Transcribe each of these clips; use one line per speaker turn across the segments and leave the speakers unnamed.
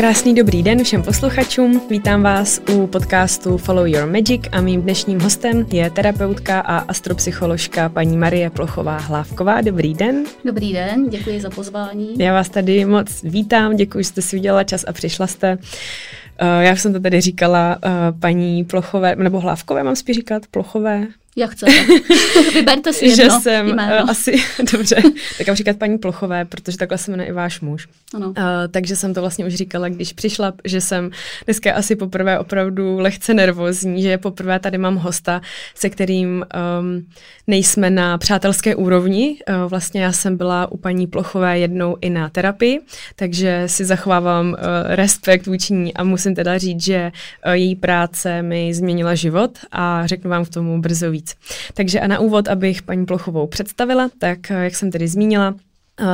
Krásný dobrý den všem posluchačům. Vítám vás u podcastu Follow Your Magic a mým dnešním hostem je terapeutka a astropsycholožka paní Marie Plochová Hlávková. Dobrý den.
Dobrý den, děkuji za pozvání.
Já vás tady moc vítám, děkuji, že jste si udělala čas a přišla jste. Uh, já jsem to tady říkala uh, paní Plochové, nebo Hlávkové mám spíš říkat, Plochové,
jak chcete. Vyberte si jedno
Že jsem
jméno.
Uh, asi, dobře, tak mám říkat paní Plochové, protože takhle se jmenuje i váš muž.
Ano.
Uh, takže jsem to vlastně už říkala, když přišla, že jsem dneska asi poprvé opravdu lehce nervózní, že poprvé tady mám hosta, se kterým um, nejsme na přátelské úrovni. Uh, vlastně já jsem byla u paní Plochové jednou i na terapii, takže si zachovávám uh, respekt vůči ní a musím teda říct, že uh, její práce mi změnila život a řeknu vám k tomu brzo víc. Takže a na úvod, abych paní Plochovou představila, tak jak jsem tedy zmínila,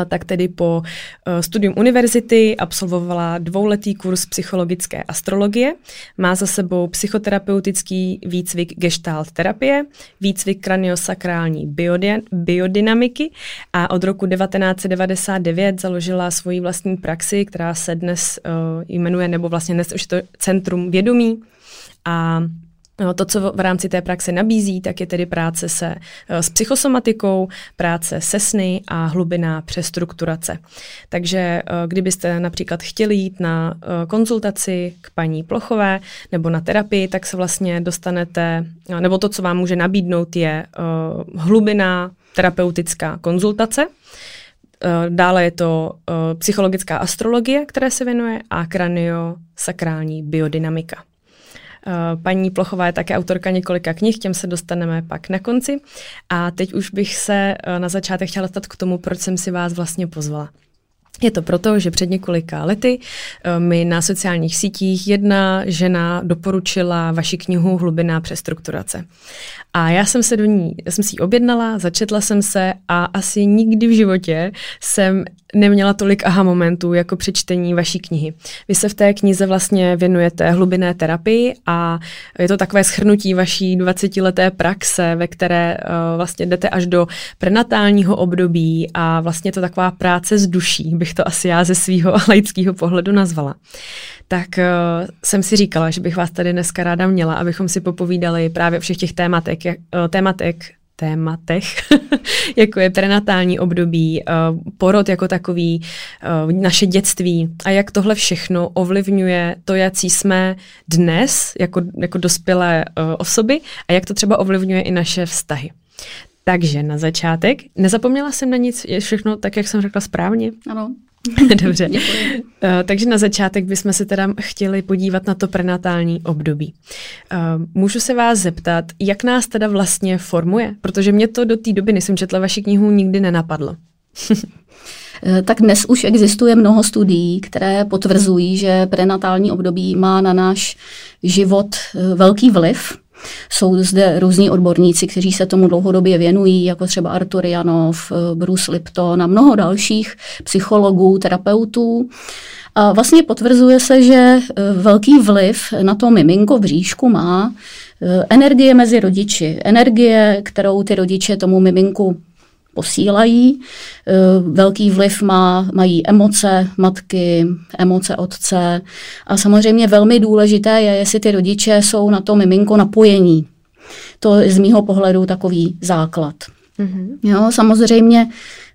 tak tedy po studium univerzity absolvovala dvouletý kurz psychologické astrologie, má za sebou psychoterapeutický výcvik gestalt terapie, výcvik kraniosakrální biodynamiky a od roku 1999 založila svoji vlastní praxi, která se dnes jmenuje, nebo vlastně dnes už to Centrum vědomí. A No, to, co v rámci té praxe nabízí, tak je tedy práce se eh, s psychosomatikou, práce se sny a hlubiná přestrukturace. Takže eh, kdybyste například chtěli jít na eh, konzultaci k paní Plochové nebo na terapii, tak se vlastně dostanete, nebo to, co vám může nabídnout, je hlubiná terapeutická konzultace. Dále je to psychologická astrologie, které se věnuje, a kraniosakrální biodynamika. Eh, paní Plochová je také autorka několika knih, těm se dostaneme pak na konci. A teď už bych se eh, na začátek chtěla dostat k tomu, proč jsem si vás vlastně pozvala. Je to proto, že před několika lety eh, mi na sociálních sítích jedna žena doporučila vaši knihu Hlubiná přestrukturace. A já jsem se do ní, já jsem si ji objednala, začetla jsem se a asi nikdy v životě jsem neměla tolik aha momentů jako při čtení vaší knihy. Vy se v té knize vlastně věnujete hlubinné terapii a je to takové schrnutí vaší 20-leté praxe, ve které uh, vlastně jdete až do prenatálního období a vlastně to taková práce s duší, bych to asi já ze svého laického pohledu nazvala tak uh, jsem si říkala, že bych vás tady dneska ráda měla, abychom si popovídali právě o všech těch tématech, jak, uh, tématek, tématech, jako je prenatální období, uh, porod jako takový, uh, naše dětství a jak tohle všechno ovlivňuje to, jaký jsme dnes jako, jako dospělé uh, osoby a jak to třeba ovlivňuje i naše vztahy. Takže na začátek, nezapomněla jsem na nic, je všechno tak, jak jsem řekla správně?
Ano.
Dobře. Uh, takže na začátek bychom se teda chtěli podívat na to prenatální období. Uh, můžu se vás zeptat, jak nás teda vlastně formuje? Protože mě to do té doby, než jsem četla vaši knihu, nikdy nenapadlo.
Eh, tak dnes už existuje mnoho studií, které potvrzují, že prenatální období má na náš život velký vliv. Jsou zde různí odborníci, kteří se tomu dlouhodobě věnují, jako třeba Artur Janov, eh, Bruce Lipton a mnoho dalších psychologů, terapeutů. A vlastně potvrzuje se, že eh, velký vliv na to miminko v bříšku má eh, energie mezi rodiči. Energie, kterou ty rodiče tomu miminku posílají. Eh, velký vliv má, mají emoce matky, emoce otce a samozřejmě velmi důležité je, jestli ty rodiče jsou na to miminko napojení. To je z mýho pohledu takový základ. Mm-hmm. Jo, samozřejmě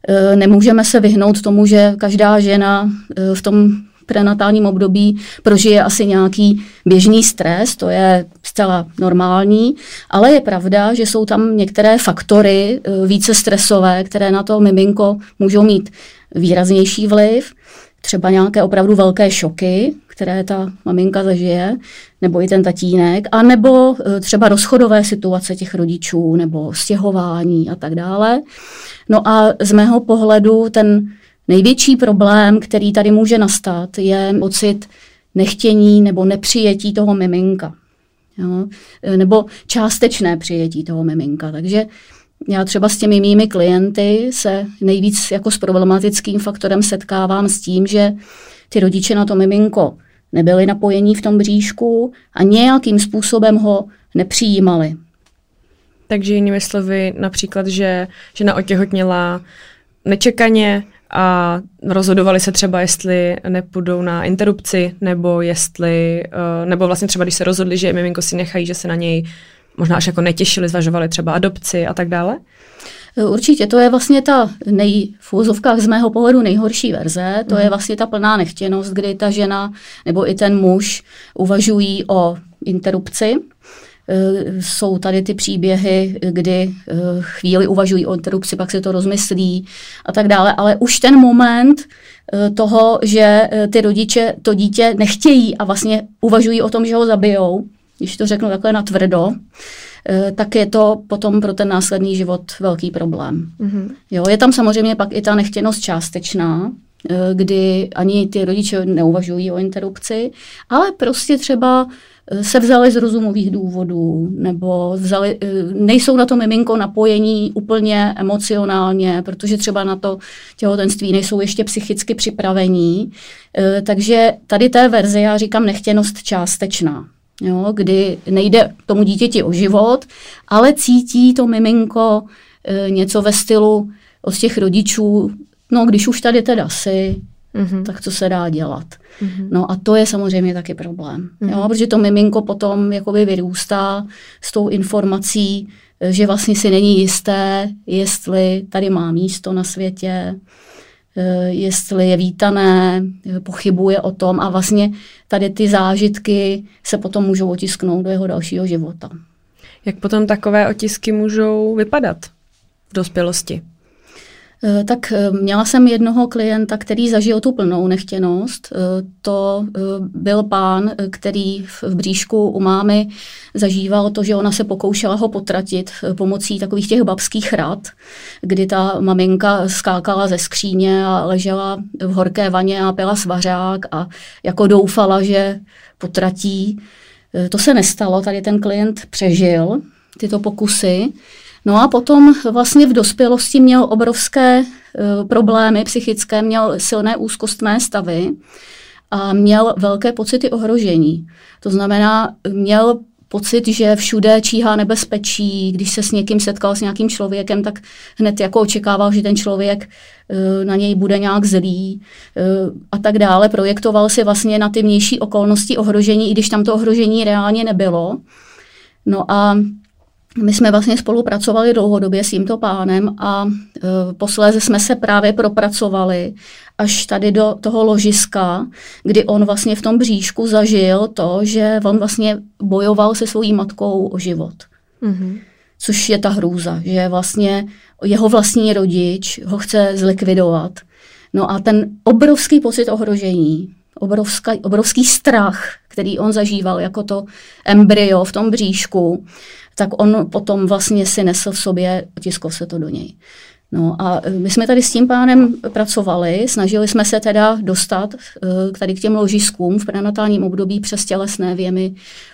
eh, nemůžeme se vyhnout tomu, že každá žena eh, v tom prenatálním období prožije asi nějaký běžný stres, to je zcela normální, ale je pravda, že jsou tam některé faktory eh, více stresové, které na to miminko můžou mít výraznější vliv, třeba nějaké opravdu velké šoky, které ta maminka zažije, nebo i ten tatínek, a nebo eh, třeba rozchodové situace těch rodičů, nebo stěhování a tak dále. No a z mého pohledu ten Největší problém, který tady může nastat, je pocit nechtění nebo nepřijetí toho miminka. Jo? Nebo částečné přijetí toho miminka. Takže já třeba s těmi mými klienty se nejvíc jako s problematickým faktorem setkávám s tím, že ty rodiče na to miminko nebyli napojení v tom bříšku a nějakým způsobem ho nepřijímali.
Takže jinými slovy, například, že žena otěhotněla nečekaně a rozhodovali se třeba, jestli nepůjdou na interrupci, nebo jestli, uh, nebo vlastně třeba, když se rozhodli, že miminko si nechají, že se na něj možná až jako netěšili, zvažovali třeba adopci a tak dále?
Určitě, to je vlastně ta nej, v úzovkách z mého pohledu nejhorší verze, to mm. je mhm. vlastně ta plná nechtěnost, kdy ta žena nebo i ten muž uvažují o interrupci. E, jsou tady ty příběhy, kdy e, chvíli uvažují o interrupci, pak se to rozmyslí a tak dále, ale už ten moment e, toho, že ty rodiče to dítě nechtějí a vlastně uvažují o tom, že ho zabijou, když to řeknu takhle na tvrdo, Eh, tak je to potom pro ten následný život velký problém. Mm-hmm. Jo, je tam samozřejmě pak i ta nechtěnost částečná, eh, kdy ani ty rodiče neuvažují o interrupci, ale prostě třeba eh, se vzali z rozumových důvodů, nebo vzali, nejsou na to miminko napojení úplně emocionálně, protože třeba na to těhotenství nejsou ještě psychicky připravení. Takže tady té verzi já říkám nechtěnost částečná jo, kdy nejde tomu dítěti o život, ale cítí to miminko e, něco ve stylu od těch rodičů, no když už tady teda si, mm-hmm. tak co se dá dělat. Mm-hmm. No a to je samozřejmě taky problém, mm-hmm. jo, protože to miminko potom jakoby vyrůstá s tou informací, že vlastně si není jisté, jestli tady má místo na světě, Eh, jestli je vítané, eh, pochybuje o tom a vlastně tady ty zážitky se potom můžou otisknout do jeho dalšího života.
Jak potom takové otisky můžou vypadat v dospělosti?
Eh, tak eh, měla jsem jednoho klienta, který zažil tu plnou nechtěnost. Eh, to byl pán, který v bříšku u mámy zažíval to, že ona se pokoušela ho potratit pomocí takových těch babských rad, kdy ta maminka skákala ze skříně a ležela v horké vaně a pila svařák a jako doufala, že potratí. To se nestalo, tady ten klient přežil tyto pokusy. No a potom vlastně v dospělosti měl obrovské uh, problémy psychické, měl silné úzkostné stavy a měl velké pocity ohrožení. To znamená, měl pocit, že všude číhá nebezpečí, když se s někým setkal s nějakým člověkem, tak hned jako očekával, že ten člověk uh, na něj bude nějak zlý uh, a tak dále. Projektoval si vlastně na ty vnější okolnosti ohrožení, i když tam to ohrožení reálně nebylo. No a my jsme vlastně spolupracovali dlouhodobě s tímto pánem a e, posléze jsme se právě propracovali až tady do toho ložiska, kdy on vlastně v tom bříšku zažil to, že on vlastně bojoval se svojí matkou o život. Mm-hmm. Což je ta hrůza, že vlastně jeho vlastní rodič ho chce zlikvidovat. No a ten obrovský pocit ohrožení, obrovský, obrovský strach, který on zažíval jako to embryo v tom bříšku, tak on potom vlastně si nesl v sobě, tiskl se to do něj. No a my jsme tady s tím pánem pracovali, snažili jsme se teda dostat uh, tady k těm ložiskům v prenatálním období přes tělesné věmy,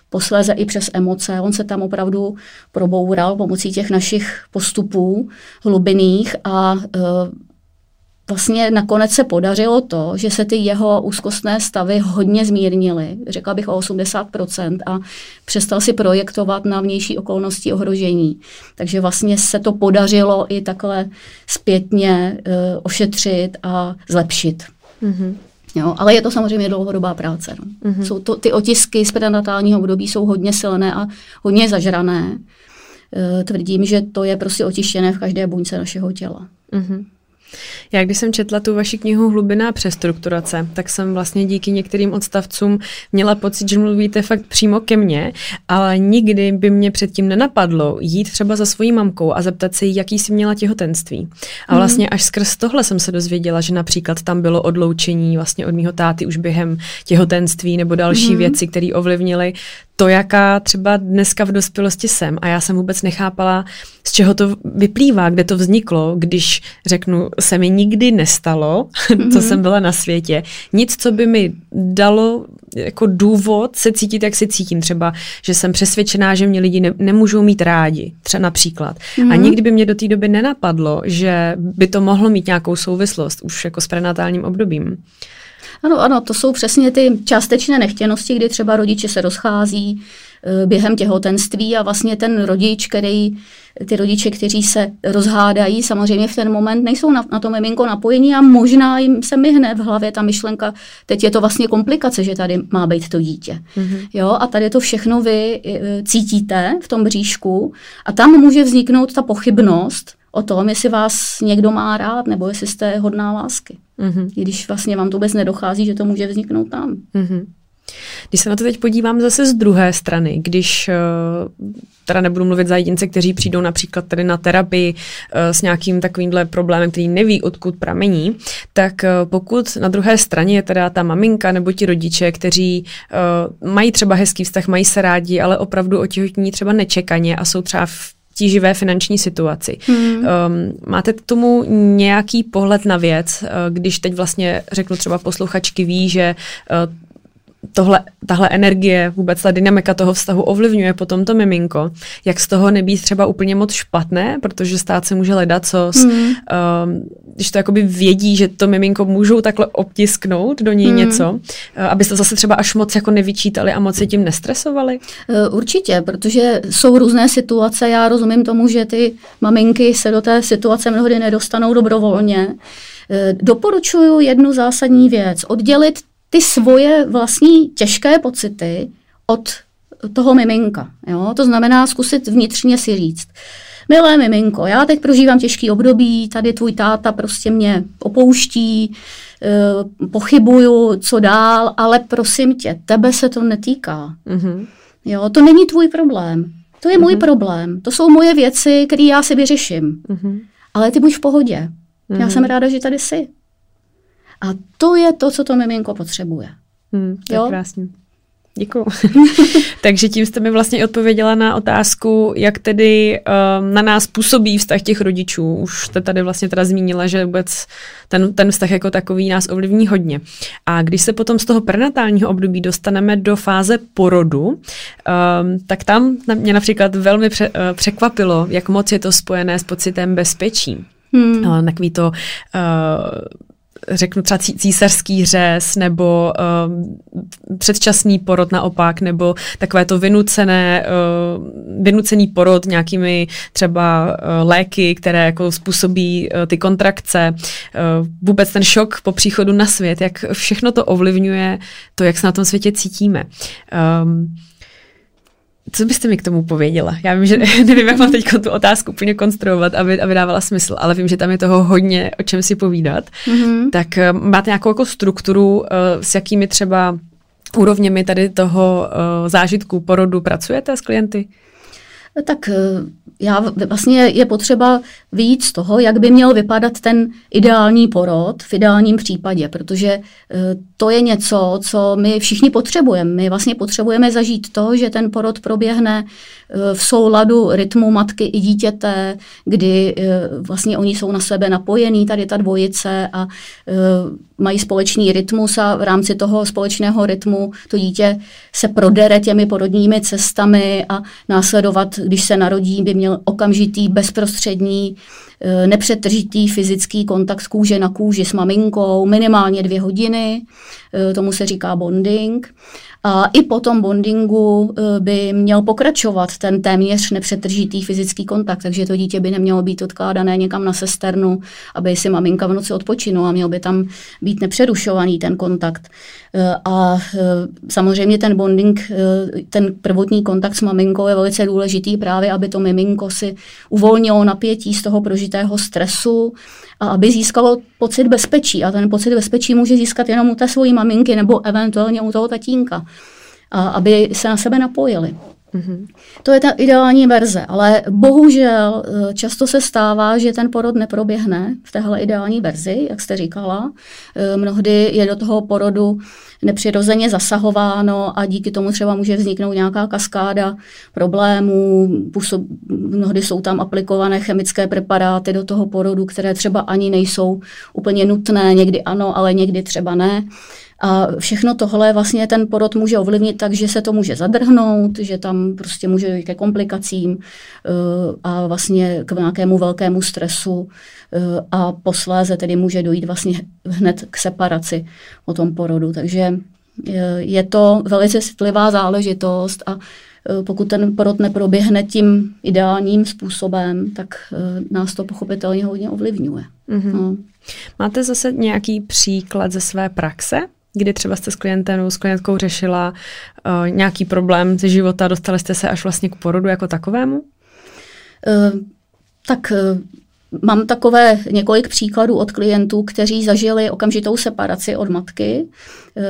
posléze i přes emoce. On se tam opravdu proboural pomocí těch našich postupů hlubinných a uh, vlastně nakonec se podařilo to, že se ty jeho úzkostné stavy hodně zmírnily, řekla bych o 80%, a přestal si projektovat na vnější okolnosti ohrožení. Takže vlastně se to podařilo i takhle zpětně uh, ošetřit a zlepšit. Mm-hmm. Jo, ale je to samozřejmě dlouhodobá práce. No. Mm-hmm. Jsou to, ty otisky z prenatálního období jsou hodně silné a hodně zažrané. Uh, tvrdím, že to je prostě otištěné v každé buňce našeho těla. Mm-hmm.
Já když jsem četla tu vaši knihu Hlubiná přestrukturace, tak jsem vlastně díky některým odstavcům měla pocit, že mluvíte fakt přímo ke mně, ale nikdy by mě předtím nenapadlo jít třeba za svojí mamkou a zeptat se jí, jaký si měla těhotenství. A mhm. vlastně až skrz tohle jsem se dozvěděla, že například tam bylo odloučení vlastně od mýho táty už během těhotenství nebo další mm. věci, které ovlivnily to, jaká třeba dneska v dospělosti jsem. A já jsem vůbec nechápala, z čeho to vyplývá, kde to vzniklo, když řeknu, se mi nikdy nestalo, mm-hmm. co jsem byla na světě. Nic, co by mi dalo jako důvod se cítit, jak se cítím. Třeba, že jsem přesvědčená, že mě lidi ne, nemůžou mít rádi, třeba například. Mm-hmm. A mhm. nikdy by mě do té doby nenapadlo, že by to mohlo mít nějakou souvislost už jako s prenatálním obdobím.
Ano, ano, to jsou přesně ty částečné nechtěnosti, kdy třeba rodiče se rozchází, během těhotenství a vlastně ten rodič, který ty rodiče, kteří se rozhádají, samozřejmě v ten moment nejsou na, na to miminko napojení a možná jim se myhne v hlavě ta myšlenka, teď je to vlastně komplikace, že tady má být to dítě. Mm-hmm. Jo, a tady to všechno vy e, cítíte v tom bříšku a tam může vzniknout ta pochybnost o tom, jestli vás někdo má rád nebo jestli jste hodná lásky. Mm-hmm. Když vlastně vám to vůbec nedochází, že to může vzniknout tam. Mm-hmm.
Když se na to teď podívám zase z druhé strany, když eh, teda nebudu mluvit za jedince, kteří přijdou například tady na terapii eh, s nějakým takovýmhle problémem, který neví, odkud pramení, tak eh, pokud na druhé straně je teda ta maminka nebo ti rodiče, kteří mají třeba hezký vztah, mají se rádi, ale opravdu otěhotní třeba nečekaně a jsou třeba v tíživé finanční situaci. Hmm. Um, máte k tomu nějaký pohled na věc, když teď vlastně řeknu třeba posluchačky ví, že uh, tohle, tahle energie, vůbec ta dynamika toho vztahu ovlivňuje potom to miminko, jak z toho nebýt třeba úplně moc špatné, protože stát se může ledat, co mm. um, když to jakoby vědí, že to miminko můžou takhle obtisknout do něj mm. něco, uh, abyste zase třeba až moc jako nevyčítali a moc se tím nestresovali?
Uh, určitě, protože jsou různé situace, já rozumím tomu, že ty maminky se do té situace mnohdy nedostanou dobrovolně. Uh, doporučuju jednu zásadní věc, oddělit ty svoje vlastní těžké pocity od toho miminka. Jo? To znamená zkusit vnitřně si říct, milé miminko, já teď prožívám těžký období, tady tvůj táta prostě mě opouští, eh, pochybuju, co dál, ale prosím tě, tebe se to netýká. Mm-hmm. Jo, to není tvůj problém. To je mm-hmm. můj mhm. problém. To jsou moje věci, které já si vyřeším. Mm-hmm. Ale ty buď v pohodě. Mm-hmm. Já mhm. jsem ráda, že tady jsi. A to je to, co to miminko potřebuje.
Hmm, to jo? je krásný. Děkuju. Takže tím jste mi vlastně odpověděla na otázku, jak tedy um, na nás působí vztah těch rodičů. Už jste tady vlastně teda zmínila, že vůbec ten, ten vztah jako takový nás ovlivní hodně. A když se potom z toho prenatálního období dostaneme do fáze porodu, um, tak tam mě například velmi pře, uh, překvapilo, jak moc je to spojené s pocitem bezpečí. Hmm. Uh, takový to uh, řeknu třeba císařský řez nebo uh, předčasný porod naopak, nebo takové to vynucené, uh, vynucený porod nějakými třeba uh, léky, které jako způsobí uh, ty kontrakce, uh, vůbec ten šok po příchodu na svět, jak všechno to ovlivňuje to, jak se na tom světě cítíme. Um, co byste mi k tomu pověděla? Já vím, že nevím, jak mám teď tu otázku úplně konstruovat, aby, aby dávala smysl, ale vím, že tam je toho hodně, o čem si povídat. Mm-hmm. Tak uh, máte nějakou jako strukturu, uh, s jakými třeba úrovněmi tady toho uh, zážitku porodu pracujete s klienty?
Tak já vlastně je potřeba vyjít z toho, jak by měl vypadat ten ideální porod v ideálním případě, protože e, to je něco, co my všichni potřebujeme. My vlastně potřebujeme zažít to, že ten porod proběhne e, v souladu rytmu matky i dítěte, kdy vlastně oni jsou na sebe napojení, tady ta dvojice a mají společný rytmus a v rámci toho společného rytmu to dítě se prodere těmi porodními cestami a následovat, když se narodí, by měl okamžitý, bezprostřední, nepřetržitý fyzický kontakt z kůže na kůži s maminkou, minimálně dvě hodiny, eh, tomu se říká bonding. A i po tom bondingu eh, by měl pokračovat ten téměř nepřetržitý fyzický kontakt, takže to dítě by nemělo být odkládané někam na sesternu, aby si maminka v noci odpočinula, měl by tam být nepřerušovaný ten kontakt. Eh, a eh, samozřejmě ten bonding, ten prvotní kontakt s maminkou je velice důležitý právě, aby to miminko si uvolnilo napětí z toho prožitého stresu, aby získalo pocit bezpečí. A ten pocit bezpečí může získat jenom u té svojí maminky nebo eventuálně u toho tatínka, aby se na sebe napojili. Mm-hmm. To je ta ideální verze, ale bohužel eh, často se stává, že ten porod neproběhne v téhle ideální verzi, jak jste říkala. Eh, mnohdy je do toho porodu nepřirozeně zasahováno a díky tomu třeba může vzniknout nějaká kaskáda problémů. Působ, mnohdy jsou tam aplikované chemické preparáty do toho porodu, které třeba ani nejsou úplně nutné, někdy ano, ale někdy třeba ne. A všechno tohle vlastně ten porod může ovlivnit tak, že se to může zadrhnout, že tam prostě může dojít ke komplikacím eh, a vlastně k nějakému velkému stresu eh, a posléze tedy může dojít vlastně hned k separaci o tom porodu. Takže eh, je to velice citlivá záležitost a pokud ten porod neproběhne tím ideálním způsobem, tak nás to pochopitelně hodně ovlivňuje. Mm-hmm. No.
Máte zase nějaký příklad ze své praxe, kdy třeba jste s klientem s klientkou řešila uh, nějaký problém ze života, dostali jste se až vlastně k porodu jako takovému? Uh,
tak uh, Mám takové několik příkladů od klientů, kteří zažili okamžitou separaci od matky. Eh,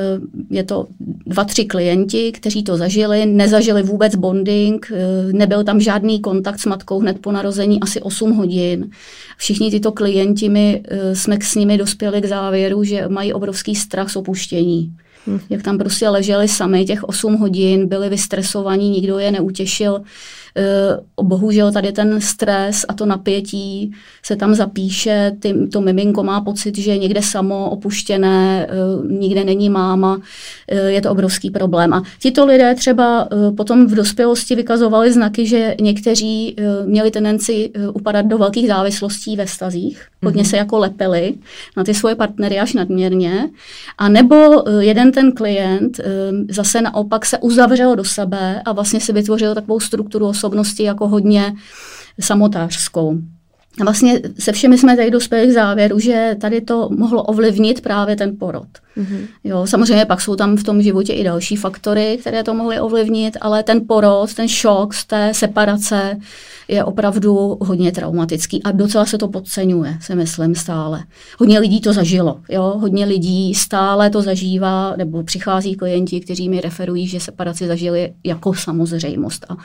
je to dva, tři klienti, kteří to zažili, nezažili vůbec bonding, eh, nebyl tam žádný kontakt s matkou hned po narození, asi 8 hodin. Všichni tyto klienti, my eh, jsme s nimi dospěli k závěru, že mají obrovský strach z opuštění. Hmm. Jak tam prostě leželi sami těch 8 hodin, byli vystresovaní, nikdo je neutěšil. Eh, bohužel tady ten stres a to napětí se tam zapíše, ty, to miminko má pocit, že je někde samo, opuštěné, eh, nikde není máma, eh, je to obrovský problém. A tito lidé třeba potom v dospělosti vykazovali znaky, že někteří měli tendenci upadat do velkých závislostí ve stazích, hodně mm-hmm. se jako lepili na ty svoje partnery až nadměrně, a nebo jeden ten klient zase naopak se uzavřel do sebe a vlastně si vytvořil takovou strukturu osobnosti jako hodně samotářskou. A vlastně se všemi jsme tady dospěli k závěru, že tady to mohlo ovlivnit právě ten porod. Mm-hmm. Jo, samozřejmě pak jsou tam v tom životě i další faktory, které to mohly ovlivnit, ale ten porod, ten šok z té separace je opravdu hodně traumatický a docela se to podceňuje, si myslím stále. Hodně lidí to zažilo, jo? hodně lidí stále to zažívá, nebo přichází klienti, kteří mi referují, že separaci zažili jako samozřejmost. A uh,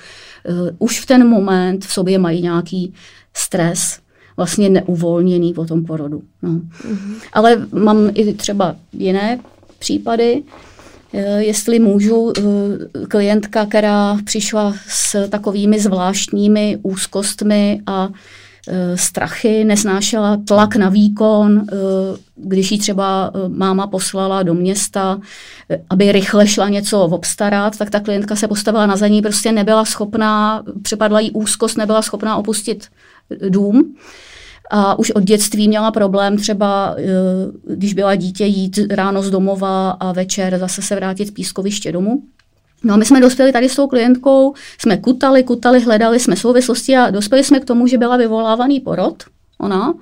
už v ten moment v sobě mají nějaký stres, vlastně neuvolněný po tom porodu. No. Mm-hmm. Ale mám i třeba jiné případy, eh, jestli můžu, eh, klientka, která přišla s takovými zvláštními úzkostmi a eh, strachy, nesnášela tlak na výkon, když ji třeba máma poslala do města, aby rychle šla něco obstarat, tak ta klientka se postavila na zadní, prostě nebyla schopná, připadla jí úzkost, nebyla schopná opustit dům. A už od dětství měla problém třeba, eh, když byla dítě, jít ráno z domova a večer zase se vrátit z pískoviště domů. No a my jsme dospěli tady s tou klientkou, jsme kutali, kutali, hledali jsme souvislosti a dospěli jsme k tomu, že byla vyvolávaný porod ona,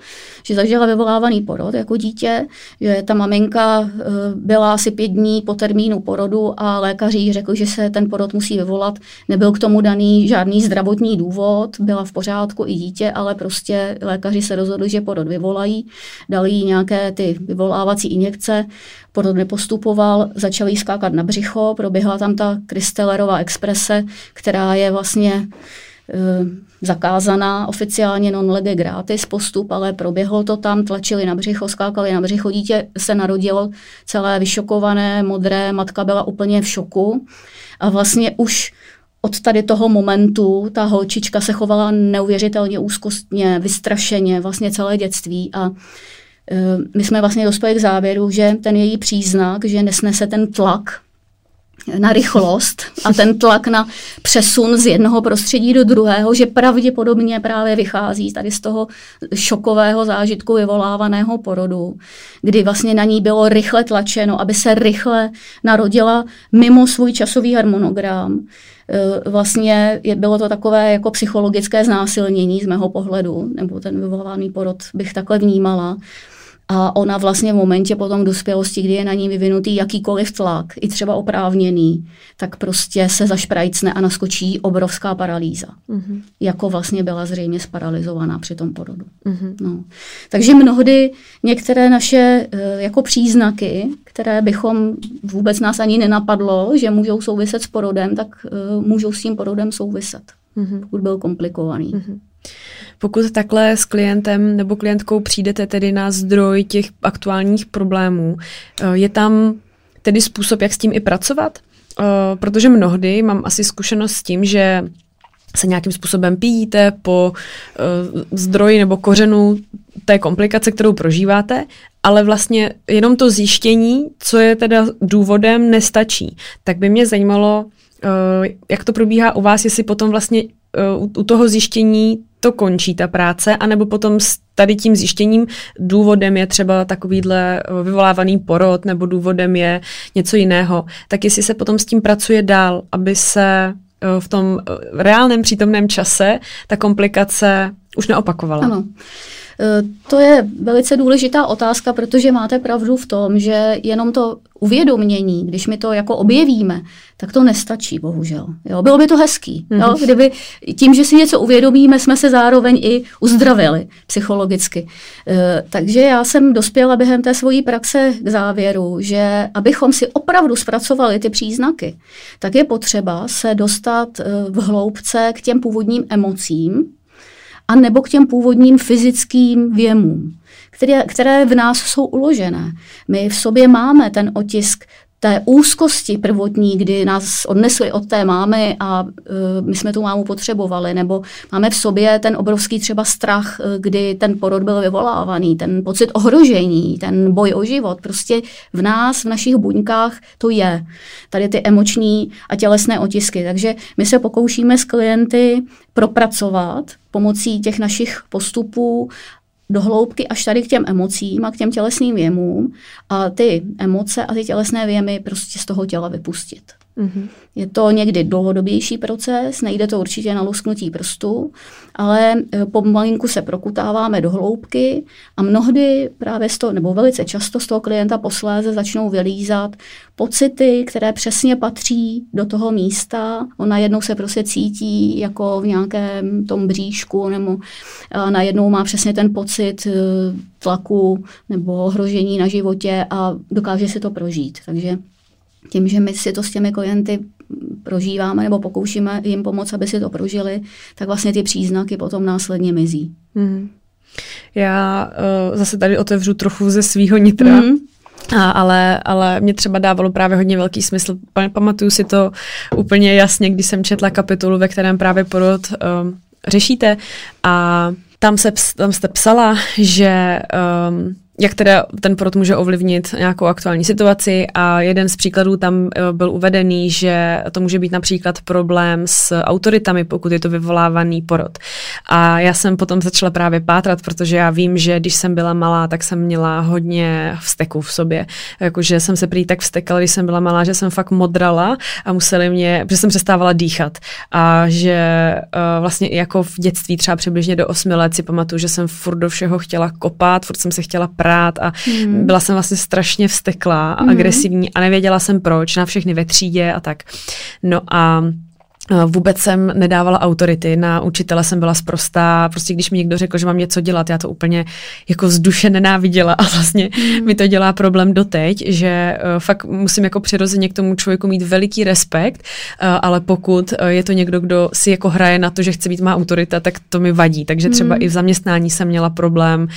že zažila vyvolávaný porod jako dítě, že ta maminka eh, byla asi pět dní po termínu porodu a lékaři řekli, že se ten porod musí vyvolat. Nebyl k tomu daný žádný zdravotní důvod, byla v pořádku i dítě, ale prostě lékaři se rozhodli, že porod vyvolají, dali jí nějaké ty vyvolávací injekce, porod nepostupoval, začali skákat na břicho, proběhla tam ta Kristellerová exprese, která je vlastně zakázaná oficiálně non lege gratis postup, ale proběhlo to tam, tlačili na břicho, skákali na břicho, dítě se narodilo celé vyšokované, modré, matka byla úplně v šoku. A vlastně už od tady toho momentu ta holčička se chovala neuvěřitelně úzkostně, vystrašeně, vlastně celé dětství. A eh, my jsme vlastně dospěli k závěru, že ten její příznak, že nesnese ten tlak na rychlost a ten tlak na přesun z jednoho prostředí do druhého, že pravděpodobně právě vychází tady z toho šokového zážitku vyvolávaného porodu, kdy vlastně na ní bylo rychle tlačeno, aby se rychle narodila mimo svůj časový harmonogram. E, vlastně bylo to takové jako psychologické znásilnění z mého pohledu, nebo ten vyvolávaný porod bych takhle vnímala. A ona vlastně v momentě potom dospělosti, kdy je na ní vyvinutý jakýkoliv tlak, i třeba oprávněný, tak prostě se zašprajcne a naskočí obrovská paralýza. Mm-hmm. Jako vlastně byla zřejmě sparalizovaná při tom porodu. Mm-hmm. No. Takže mnohdy některé naše eh, jako příznaky, které bychom vůbec nás ani nenapadlo, že můžou souviset s porodem, tak uh, můžou s tím porodem souviset, mm-hmm. pokud byl komplikovaný. Mm-hmm.
Pokud takhle s klientem nebo klientkou přijdete tedy na zdroj těch aktuálních problémů, eh, je tam tedy způsob, jak s tím i pracovat? Eh, protože mnohdy mám asi zkušenost s tím, že se nějakým způsobem píjíte po uh, zdroji nebo kořenu té komplikace, kterou prožíváte, ale vlastně jenom to zjištění, co je teda důvodem, nestačí. Tak by mě zajímalo, uh, jak to probíhá u vás, jestli potom vlastně u toho zjištění to končí ta práce, anebo potom s tady tím zjištěním důvodem je třeba takovýhle eh, vyvolávaný porod, nebo důvodem je něco jiného, tak jestli se potom s tím pracuje dál, aby se v tom reálném přítomném čase ta komplikace už neopakovala.
Ano. Eh, to je velice důležitá otázka, protože máte pravdu v tom, že jenom to uvědomění, když my to jako objevíme, tak to nestačí, bohužel. Jo, bylo by to hezký, jo, mhm. kdyby tím, že si něco uvědomíme, jsme se zároveň i uzdravili psychologicky. E, takže já jsem dospěla během té svojí praxe k závěru, že abychom si opravdu zpracovali ty příznaky, tak je potřeba se dostat eh, v hloubce k těm původním emocím, a nebo k těm původním fyzickým věmům, které, které v nás jsou uložené. My v sobě máme ten otisk té úzkosti prvotní, kdy nás odnesli od té mámy a uh, my jsme tu mámu potřebovali, nebo máme v sobě ten obrovský třeba strach, uh, kdy ten porod byl vyvolávaný, ten pocit ohrožení, ten boj o život. Prostě v nás, v našich buňkách to je. Tady ty emoční a tělesné otisky. Takže my se pokoušíme s klienty propracovat pomocí těch našich postupů do hloubky až tady k těm emocím a k těm tělesným věmům a ty emoce a ty tělesné věmy prostě z toho těla vypustit. Mm-hmm. Je to někdy dlouhodobější proces, nejde to určitě na lusknutí prstu, ale e, pomalinku se prokutáváme do hloubky a mnohdy právě z toho, nebo velice často z toho klienta posléze začnou vylízat pocity, které přesně patří do toho místa. On najednou se prostě cítí jako v nějakém tom bříšku nebo najednou má přesně ten pocit e, tlaku nebo ohrožení na životě a dokáže si to prožít. Takže tím, že my si to s těmi klienty prožíváme nebo pokoušíme jim pomoct, aby si to prožili, tak vlastně ty příznaky potom následně mizí. Hmm.
Já uh, zase tady otevřu trochu ze svého nitra. Hmm. A, ale, ale mě třeba dávalo právě hodně velký smysl. Pamatuju si to úplně jasně, když jsem četla kapitolu, ve kterém právě porod um, řešíte a tam, se, tam jste psala, že um, jak teda ten porod může ovlivnit nějakou aktuální situaci a jeden z příkladů tam eh, byl uvedený, že to může být například problém s autoritami, pokud je to vyvolávaný porod. A já jsem potom začala právě pátrat, protože já vím, že když jsem byla malá, tak jsem měla hodně vzteků v sobě. Jakože jsem se prý tak vstekala, když jsem byla malá, že jsem fakt modrala a museli mě, protože jsem přestávala dýchat. A že uh, vlastně jako v dětství třeba přibližně do 8 let si pamatuju, že jsem furt do všeho chtěla kopat, furt jsem se chtěla prát a hmm. byla jsem vlastně strašně vsteklá a hmm. agresivní a nevěděla jsem proč na všechny ve třídě a tak. No a Vůbec jsem nedávala autority, na učitele jsem byla sprostá, prostě když mi někdo řekl, že mám něco dělat, já to úplně jako z duše nenáviděla a vlastně mm. mi to dělá problém doteď, že uh, fakt musím jako přirozeně k tomu člověku mít veliký respekt, uh, ale pokud uh, je to někdo, kdo si jako hraje na to, že chce být má autorita, tak to mi vadí. Takže třeba mm. i v zaměstnání jsem měla problém uh,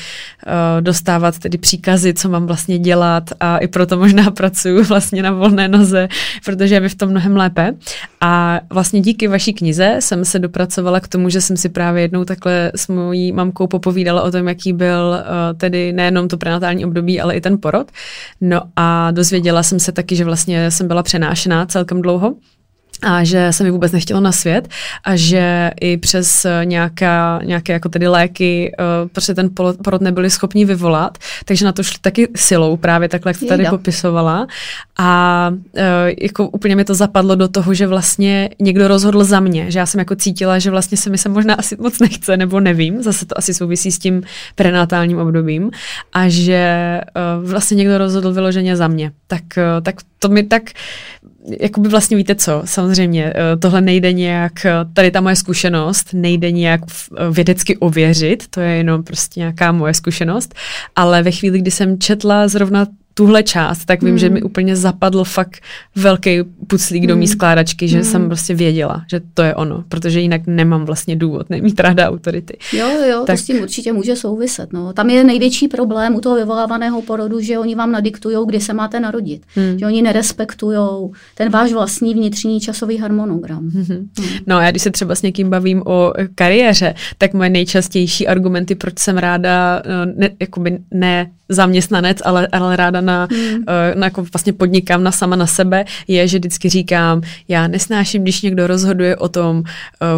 dostávat tedy příkazy, co mám vlastně dělat a i proto možná pracuju vlastně na volné noze, protože je mi v tom mnohem lépe. A vlastně díky vaší knize jsem se dopracovala k tomu, že jsem si právě jednou takhle s mojí mamkou popovídala o tom, jaký byl uh, tedy nejenom to prenatální období, ale i ten porod. No a dozvěděla jsem se taky, že vlastně jsem byla přenášená celkem dlouho a že se mi vůbec nechtělo na svět a že i přes nějaká, nějaké jako tedy léky uh, prostě ten porod nebyli schopni vyvolat, takže na to šli taky silou právě takhle, jak to tady popisovala a uh, jako úplně mi to zapadlo do toho, že vlastně někdo rozhodl za mě, že já jsem jako cítila, že vlastně se mi se možná asi moc nechce, nebo nevím, zase to asi souvisí s tím prenatálním obdobím a že uh, vlastně někdo rozhodl vyloženě za mě. Tak, uh, tak to mi tak jakoby vlastně víte co, samozřejmě eh, tohle nejde nějak, eh, tady ta moje zkušenost nejde nějak eh, vědecky ověřit, to je jenom prostě nějaká moje zkušenost, ale ve chvíli, kdy jsem četla zrovna tuhle část, tak vím, mm. že mi úplně zapadl fakt velký puclík mm. do mý hmm. skládačky, že mm. jsem prostě věděla, že to je ono, protože jinak nemám vlastně důvod nemít ráda autority.
Jo, jo, tak... to s tím určitě může souviset. No. Tam je největší problém u toho vyvolávaného porodu, že oni vám nadiktují, kdy se máte narodit. Mm. Že oni nerespektují ten váš vlastní vnitřní časový harmonogram. Mm-hmm.
Mm. No já když se třeba s někým bavím o kariéře, tak moje nejčastější argumenty, proč jsem ráda, eh, ne, jakoby ne zaměstnanec, ale, ale ráda na, hmm. na jako vlastně podnikám na sama na sebe, je, že vždycky říkám, já nesnáším, když někdo rozhoduje o tom,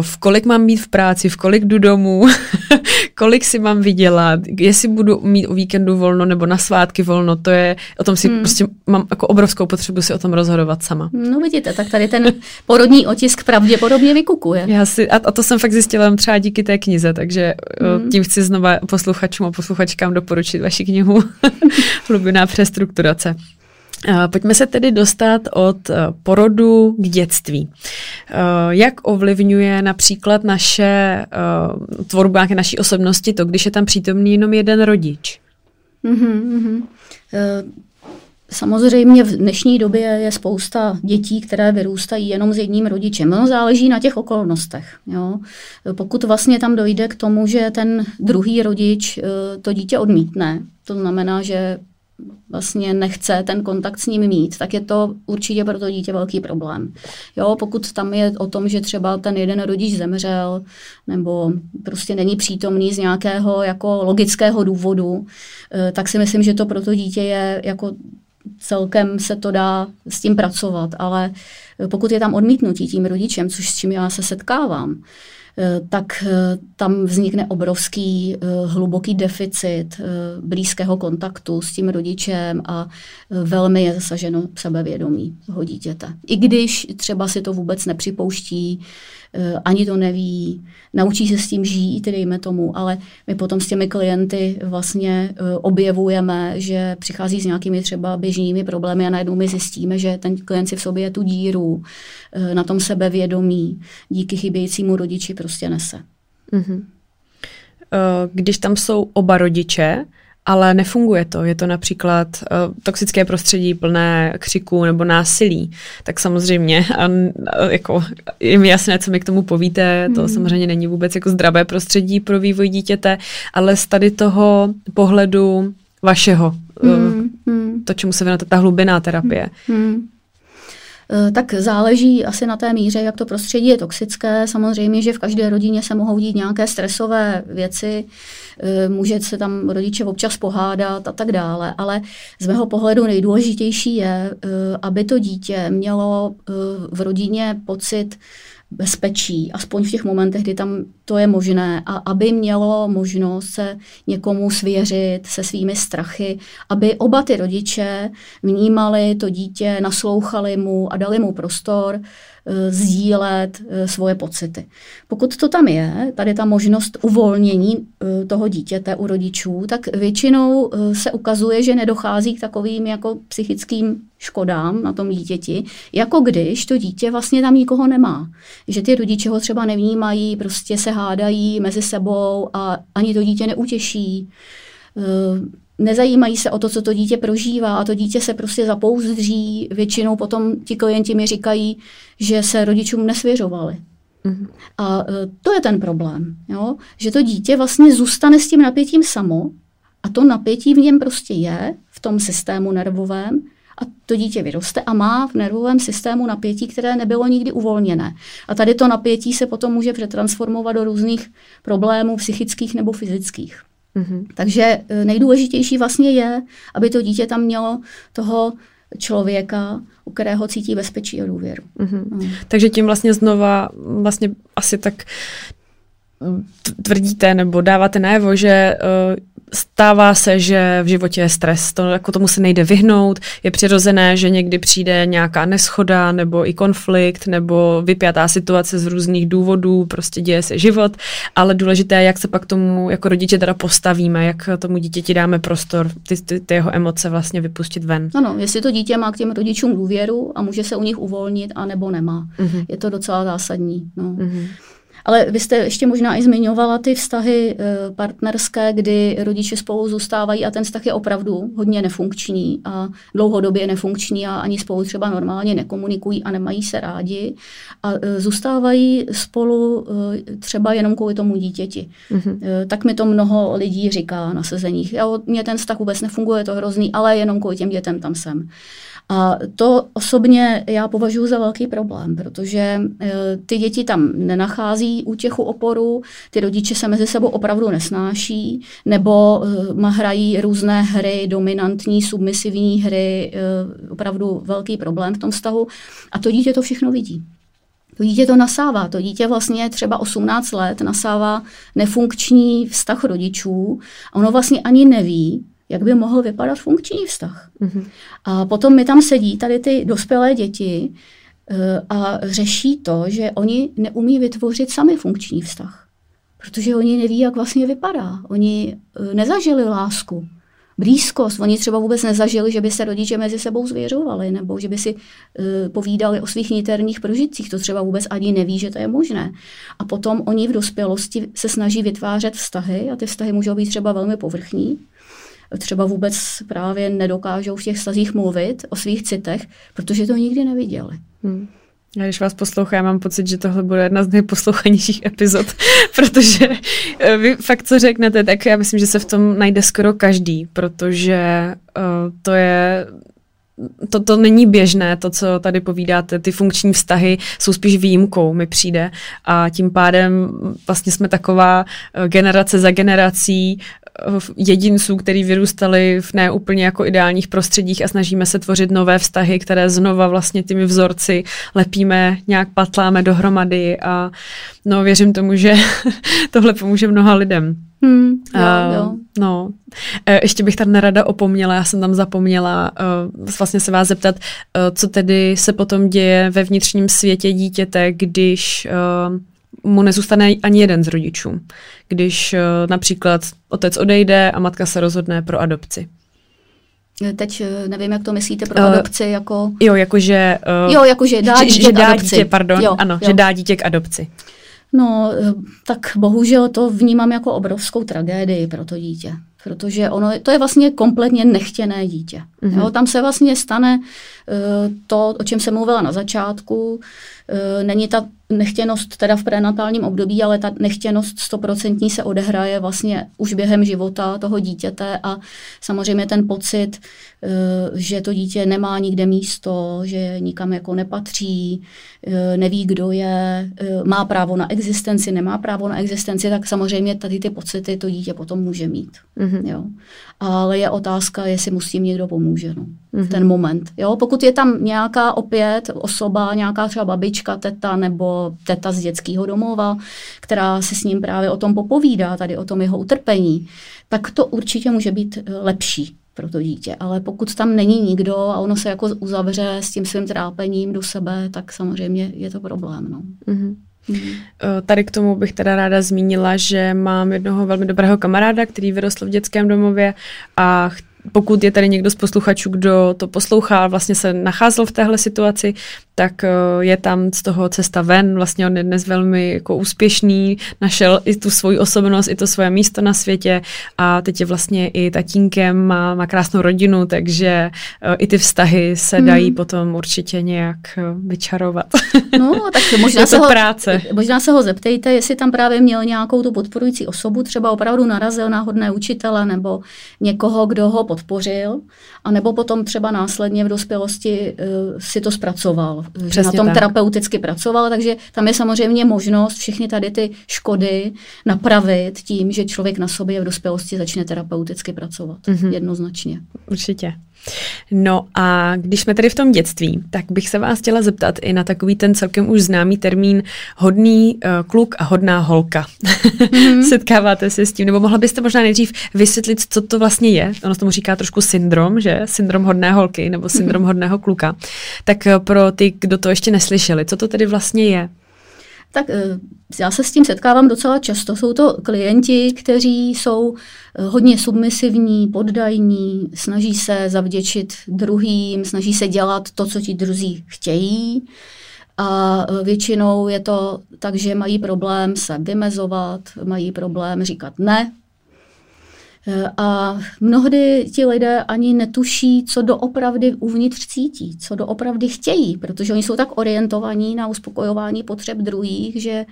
v kolik mám mít v práci, v kolik jdu domů, kolik si mám vydělat, jestli budu mít o víkendu volno nebo na svátky volno, to je, o tom si hmm. prostě mám jako obrovskou potřebu si o tom rozhodovat sama.
No vidíte, tak tady ten porodní otisk pravděpodobně vykukuje.
Já si, a, a to jsem fakt zjistila třeba díky té knize, takže hmm. tím chci znova posluchačům a posluchačkám doporučit vaši knihu Hlubiná přestrukturace. Pojďme se tedy dostat od eh, porodu k dětství. Eh, jak ovlivňuje například naše eh, tvorbu nějaké naší osobnosti to, když je tam přítomný jenom jeden rodič? Mm-hmm.
Samozřejmě v dnešní době je spousta dětí, které vyrůstají jenom s jedním rodičem. No, záleží na těch okolnostech. Jo. Pokud vlastně tam dojde k tomu, že ten druhý rodič to dítě odmítne, to znamená, že vlastně nechce ten kontakt s ním mít, tak je to určitě pro to dítě velký problém. Jo, pokud tam je o tom, že třeba ten jeden rodič zemřel, nebo prostě není přítomný z nějakého jako logického důvodu, eh, tak si myslím, že to pro to dítě je jako celkem se to dá s tím pracovat, ale pokud je tam odmítnutí tím rodičem, což s čím já se setkávám, Eh, tak eh, tam vznikne obrovský eh, hluboký deficit blízkého kontaktu s tím rodičem a velmi je zasaženo sebevědomí toho dítěte. I když třeba si to vůbec nepřipouští, Eh, ani to neví, naučí se s tím žít, dejme tomu, ale my potom s těmi klienty vlastně eh, objevujeme, že přichází s nějakými třeba běžnými problémy a najednou my zjistíme, že ten klient si v sobě tu díru eh, na tom sebevědomí díky chybějícímu rodiči prostě nese. Mm-hmm.
Když tam jsou oba rodiče, ale nefunguje to. Je to například uh, toxické prostředí plné křiku nebo násilí. Tak samozřejmě, a, a jako, je mi jasné, co mi k tomu povíte, to hmm. samozřejmě není vůbec jako zdravé prostředí pro vývoj dítěte, ale z tady toho pohledu vašeho, hmm. Uh, to, čemu se věnujete, ta hlubiná terapie. Hmm.
Eh, tak záleží asi na té míře, jak to prostředí je toxické. Samozřejmě, že v každé rodině se mohou dít nějaké stresové věci, eh, může se tam rodiče občas pohádat a tak dále, ale z mého pohledu nejdůležitější je, eh, aby to dítě mělo v rodině pocit bezpečí, aspoň v těch momentech, kdy tam to je možné a aby mělo možnost se někomu svěřit se svými strachy, aby oba ty rodiče vnímali to dítě, naslouchali mu a dali mu prostor sdílet eh, svoje pocity. Pokud to tam je, tady ta možnost uvolnění eh, toho dítěte u rodičů, tak většinou se ukazuje, že nedochází k takovým jako psychickým škodám na tom dítěti, jako když to dítě vlastně tam nikoho nemá. Že ty rodiče ho třeba nevnímají, prostě se hádají mezi sebou a ani to dítě neutěší nezajímají se o to, co to dítě prožívá a to dítě se prostě zapouzdří. Většinou potom ti klienti mi říkají, že se rodičům nesvěřovali. Mm-hmm. A e, to je ten problém, jo? že to dítě vlastně zůstane s tím napětím samo a to napětí v něm prostě je v tom systému nervovém a to dítě vyroste a má v nervovém systému napětí, které nebylo nikdy uvolněné. A tady to napětí se potom může přetransformovat do různých problémů psychických nebo fyzických. Mm-hmm. Takže e, nejdůležitější vlastně je, aby to dítě tam mělo toho člověka, u kterého cítí bezpečí a důvěru. Mm-hmm.
Mm. Takže tím vlastně znova vlastně asi tak tvrdíte nebo dáváte najevo, že uh, stává se, že v životě je stres, to, jako tomu se nejde vyhnout, je přirozené, že někdy přijde nějaká neschoda nebo i konflikt nebo vypjatá situace z různých důvodů, prostě děje se život, ale důležité je, jak se pak tomu jako rodiče teda postavíme, jak tomu dítěti dáme prostor, ty, ty, ty jeho emoce vlastně vypustit ven.
Ano, jestli to dítě má k těm rodičům důvěru a může se u nich uvolnit, anebo nemá. Uh-huh. Je to docela zásadní. No. Uh-huh. Ale vy jste ještě možná i zmiňovala ty vztahy eh, partnerské, kdy rodiče spolu zůstávají a ten vztah je opravdu hodně nefunkční a dlouhodobě nefunkční a ani spolu třeba normálně nekomunikují a nemají se rádi a eh, zůstávají spolu eh, třeba jenom kvůli tomu dítěti. Mm-hmm. Tak mi to mnoho lidí říká na sezeních. Jo, mně ten vztah vůbec nefunguje, to hrozný, ale jenom kvůli těm dětem tam jsem. A to osobně já považuji za velký problém, protože ty děti tam nenachází nachází útěchu oporu, ty rodiče se mezi sebou opravdu nesnáší, nebo uh, hrají různé hry, dominantní, submisivní hry, uh, opravdu velký problém v tom vztahu a to dítě to všechno vidí. To dítě to nasává. To dítě vlastně třeba 18 let nasává nefunkční vztah rodičů a ono vlastně ani neví, jak by mohl vypadat funkční vztah. Mm-hmm. A potom mi tam sedí tady ty dospělé děti uh, a řeší to, že oni neumí vytvořit sami funkční vztah. Protože oni neví, jak vlastně vypadá. Oni uh, nezažili lásku blízkost. Oni třeba vůbec nezažili, že by se rodiče mezi sebou zvěřovali nebo že by si uh, povídali o svých niterních prožitcích. To třeba vůbec ani neví, že to je možné. A potom oni v dospělosti se snaží vytvářet vztahy a ty vztahy můžou být třeba velmi povrchní. Třeba vůbec právě nedokážou v těch vztazích mluvit o svých citech, protože to nikdy neviděli. Hmm.
Já když vás poslouchám, mám pocit, že tohle bude jedna z nejposlouchanějších epizod, protože eh, vy fakt, co řeknete, tak já myslím, že se v tom najde skoro každý, protože uh, to je to, to není běžné, to, co tady povídáte, ty funkční vztahy jsou spíš výjimkou, mi přijde. A tím pádem vlastně jsme taková eh, generace za generací jedinců, který vyrůstali v neúplně jako ideálních prostředích a snažíme se tvořit nové vztahy, které znova vlastně těmi vzorci lepíme, nějak patláme dohromady a no věřím tomu, že tohle pomůže mnoha lidem. Hmm, jo, uh, jo. No, e, ještě bych tam nerada opomněla, já jsem tam zapomněla uh, vlastně se vás zeptat, uh, co tedy se potom děje ve vnitřním světě dítěte, když uh, mu nezůstane ani jeden z rodičů, když uh, například otec odejde a matka se rozhodne pro adopci.
Teď eh, nevím, jak to myslíte pro uh, adopci, jako...
Jo, jakože...
Uh, jo, jakože dá dítě že,
že dá dítě, pardon, jo, ano, jo. že dá dítě k adopci.
No, tak bohužel to vnímám jako obrovskou tragédii pro to dítě, protože ono, to je vlastně kompletně nechtěné dítě. Mm-hmm. Jo, tam se vlastně stane uh, to, o čem jsem mluvila na začátku, uh, není ta nechtěnost teda v prenatálním období, ale ta nechtěnost stoprocentní se odehraje vlastně už během života toho dítěte a samozřejmě ten pocit, eh, že to dítě nemá nikde místo, že nikam jako nepatří, neví, kdo je, má právo na existenci, nemá právo na existenci, tak samozřejmě tady ty pocity to dítě potom může mít. Mm-hmm. Jo. Ale je otázka, jestli mu s tím někdo pomůže no, mm-hmm. v ten moment. Jo. Pokud je tam nějaká opět osoba, nějaká třeba babička, teta nebo teta z dětského domova, která se s ním právě o tom popovídá, tady o tom jeho utrpení, tak to určitě může být eh, lepší pro to dítě. Ale pokud tam není nikdo a ono se jako uzavře s tím svým trápením do sebe, tak samozřejmě je to problém. No. Mm-hmm.
Tady k tomu bych teda ráda zmínila, že mám jednoho velmi dobrého kamaráda, který vyrostl v dětském domově a pokud je tady někdo z posluchačů, kdo to poslouchá, vlastně se nacházel v téhle situaci, tak eh, je tam z toho cesta ven. Vlastně on je dnes velmi jako úspěšný, našel i tu svoji osobnost, i to svoje místo na světě a teď je vlastně i tatínkem, má, má krásnou rodinu, takže uh, i ty vztahy se dají hmm. potom určitě nějak uh, vyčarovat.
No, tak možná se, ho, práce. možná se ho zeptejte, jestli tam právě měl nějakou tu podporující osobu, třeba opravdu narazil na hodné učitele nebo někoho, kdo ho podpořil, a nebo potom třeba následně v dospělosti uh, si to zpracoval Přesně na tom tak. terapeuticky pracoval, takže tam je samozřejmě možnost všechny tady ty škody napravit tím, že člověk na sobě v dospělosti začne terapeuticky pracovat. Mm-hmm. Jednoznačně.
Určitě. No a když jsme tady v tom dětství, tak bych se vás chtěla zeptat i na takový ten celkem už známý termín hodný uh, kluk a hodná holka. Mm-hmm. Setkáváte se s tím? Nebo mohla byste možná nejdřív vysvětlit, co to vlastně je? Ono se tomu říká trošku syndrom, že? Syndrom hodné holky nebo syndrom mm-hmm. hodného kluka. Tak uh, pro ty, kdo to ještě neslyšeli, co to tedy vlastně je?
Tak eh, já se s tím setkávám docela často. Jsou to klienti, kteří jsou eh, hodně submisivní, poddajní, snaží se zavděčit druhým, snaží se dělat to, co ti druzí chtějí. A eh, většinou je to tak, že mají problém se vymezovat, mají problém říkat ne, a mnohdy ti lidé ani netuší, co doopravdy uvnitř cítí, co doopravdy chtějí, protože oni jsou tak orientovaní na uspokojování potřeb druhých, že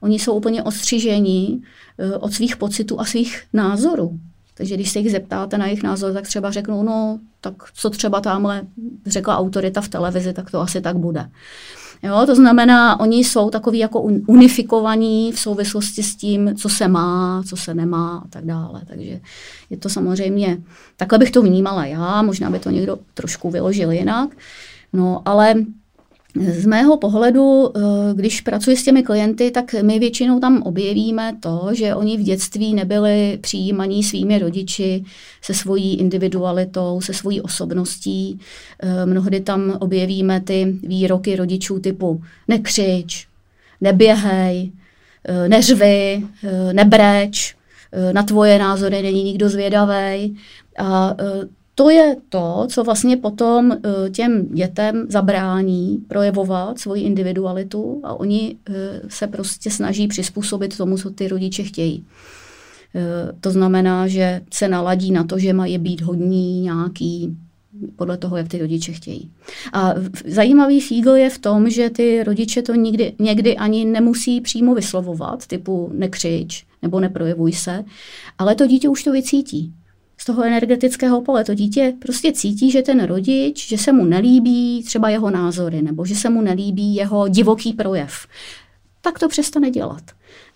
oni jsou úplně ostřiženi eh, od svých pocitů a svých názorů. Takže když se jich zeptáte na jejich názor, tak třeba řeknou, no, tak co třeba tamhle řekla autorita v televizi, tak to asi tak bude. Jo, to znamená, oni jsou takový jako unifikovaní v souvislosti s tím, co se má, co se nemá a tak dále. Takže je to samozřejmě, takhle bych to vnímala já, možná by to někdo trošku vyložil jinak. No, ale z mého pohledu, eh, když pracuji s těmi klienty, tak my většinou tam objevíme to, že oni v dětství nebyli přijímaní svými rodiči se svojí individualitou, se svojí osobností. Eh, mnohdy tam objevíme ty výroky rodičů typu nekřič, neběhej, eh, neřvi, nebreč, na tvoje názory není nikdo zvědavý. A to je to, co vlastně potom eh, těm dětem zabrání projevovat svoji individualitu a oni eh, se prostě snaží přizpůsobit tomu, co ty rodiče chtějí. Eh, to znamená, že se naladí na to, že mají být hodní nějaký podle toho, jak ty rodiče chtějí. A zajímavý fígl je v tom, že ty rodiče to nikdy, někdy ani nemusí přímo vyslovovat, typu nekřič nebo neprojevuj se, ale to dítě už to vycítí z toho energetického pole. To dítě prostě cítí, že ten rodič, že se mu nelíbí třeba jeho názory, nebo že se mu nelíbí jeho divoký projev. Tak to přestane dělat.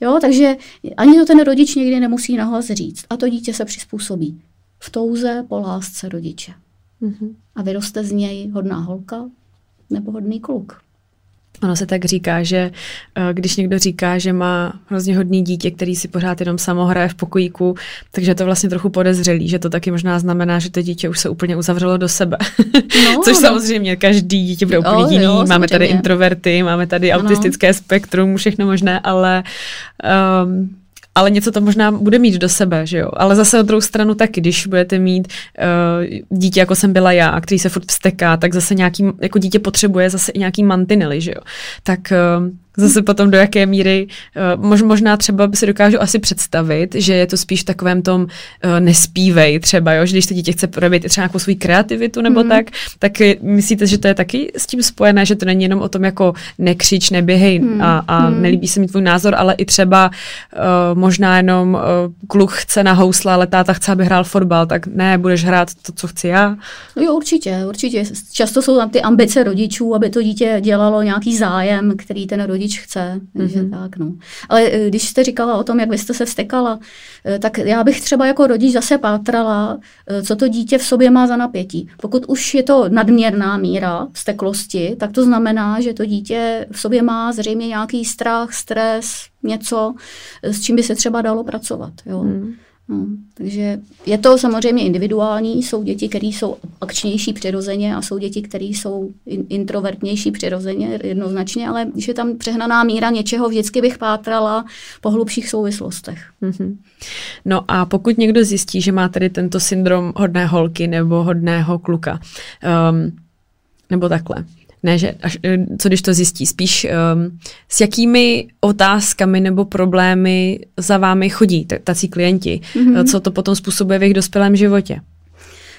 Jo, takže ani to ten rodič někdy nemusí nahlas říct. A to dítě se přizpůsobí v touze po lásce rodiče. Mm-hmm. A vyroste z něj hodná holka nebo hodný kluk.
Ono se tak říká, že eh, když někdo říká, že má hrozně hodný dítě, který si pořád jenom samo hraje v pokojíku, takže to vlastně trochu podezřelý, že to taky možná znamená, že to dítě už se úplně uzavřelo do sebe. No, Což no. samozřejmě každý dítě bude úplně jiný. Jo, máme samozřejmě. tady introverty, máme tady autistické spektrum, všechno možné, ale um, ale něco to možná bude mít do sebe, že jo. Ale zase na druhou stranu taky, když budete mít uh, dítě, jako jsem byla já, který se furt vsteká, tak zase nějaký, jako dítě potřebuje zase nějaký mantinely, že jo. Tak uh, Zase potom do jaké míry, uh, možná třeba by si dokážu asi představit, že je to spíš v takovém tom uh, nespívej třeba, jo? že když to dítě chce projevit třeba nějakou svou kreativitu nebo mm. tak, tak myslíte, že to je taky s tím spojené, že to není jenom o tom jako nekřič, neběhej mm. a, a mm. nelíbí se mi tvůj názor, ale i třeba uh, možná jenom uh, kluk chce na housle, ale táta chce, aby hrál fotbal, tak ne, budeš hrát to, co chci já.
No jo, určitě, určitě. Často jsou tam ty ambice rodičů, aby to dítě dělalo nějaký zájem, který ten rodič rodič chce. Mm-hmm. tak, no. Ale eh, když jste říkala o tom, jak vy jste se vstekala, eh, tak já bych třeba jako rodič zase pátrala, eh, co to dítě v sobě má za napětí. Pokud už je to nadměrná míra vzteklosti, tak to znamená, že to dítě v sobě má zřejmě nějaký strach, stres, něco, s čím by se třeba dalo pracovat. Jo. Mm. No, takže je to samozřejmě individuální. Jsou děti, které jsou akčnější přirozeně a jsou děti, které jsou introvertnější přirozeně jednoznačně, ale když je tam přehnaná míra něčeho, vždycky bych pátrala po hlubších souvislostech. Mm-hmm.
No a pokud někdo zjistí, že má tady tento syndrom hodné holky nebo hodného kluka, um, nebo takhle, ne, že až, eh, co když to zjistí, spíš um, s jakými otázkami nebo problémy za vámi chodí tací klienti, mm-hmm. co to potom způsobuje v jejich dospělém životě.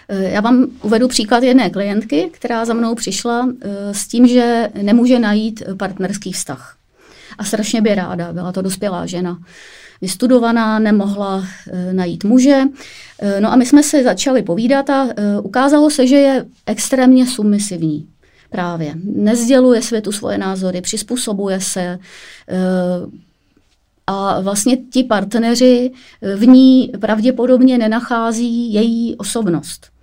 Eh, já vám uvedu příklad jedné klientky, která za mnou přišla s tím, že nemůže najít partnerský vztah. A strašně by ráda, byla to dospělá žena vystudovaná, nemohla najít muže. No a my jsme se začali povídat a ukázalo se, že je extrémně submisivní. Právě. Nezděluje světu svoje názory, přizpůsobuje se eh, a vlastně ti partneři v ní pravděpodobně nenachází její osobnost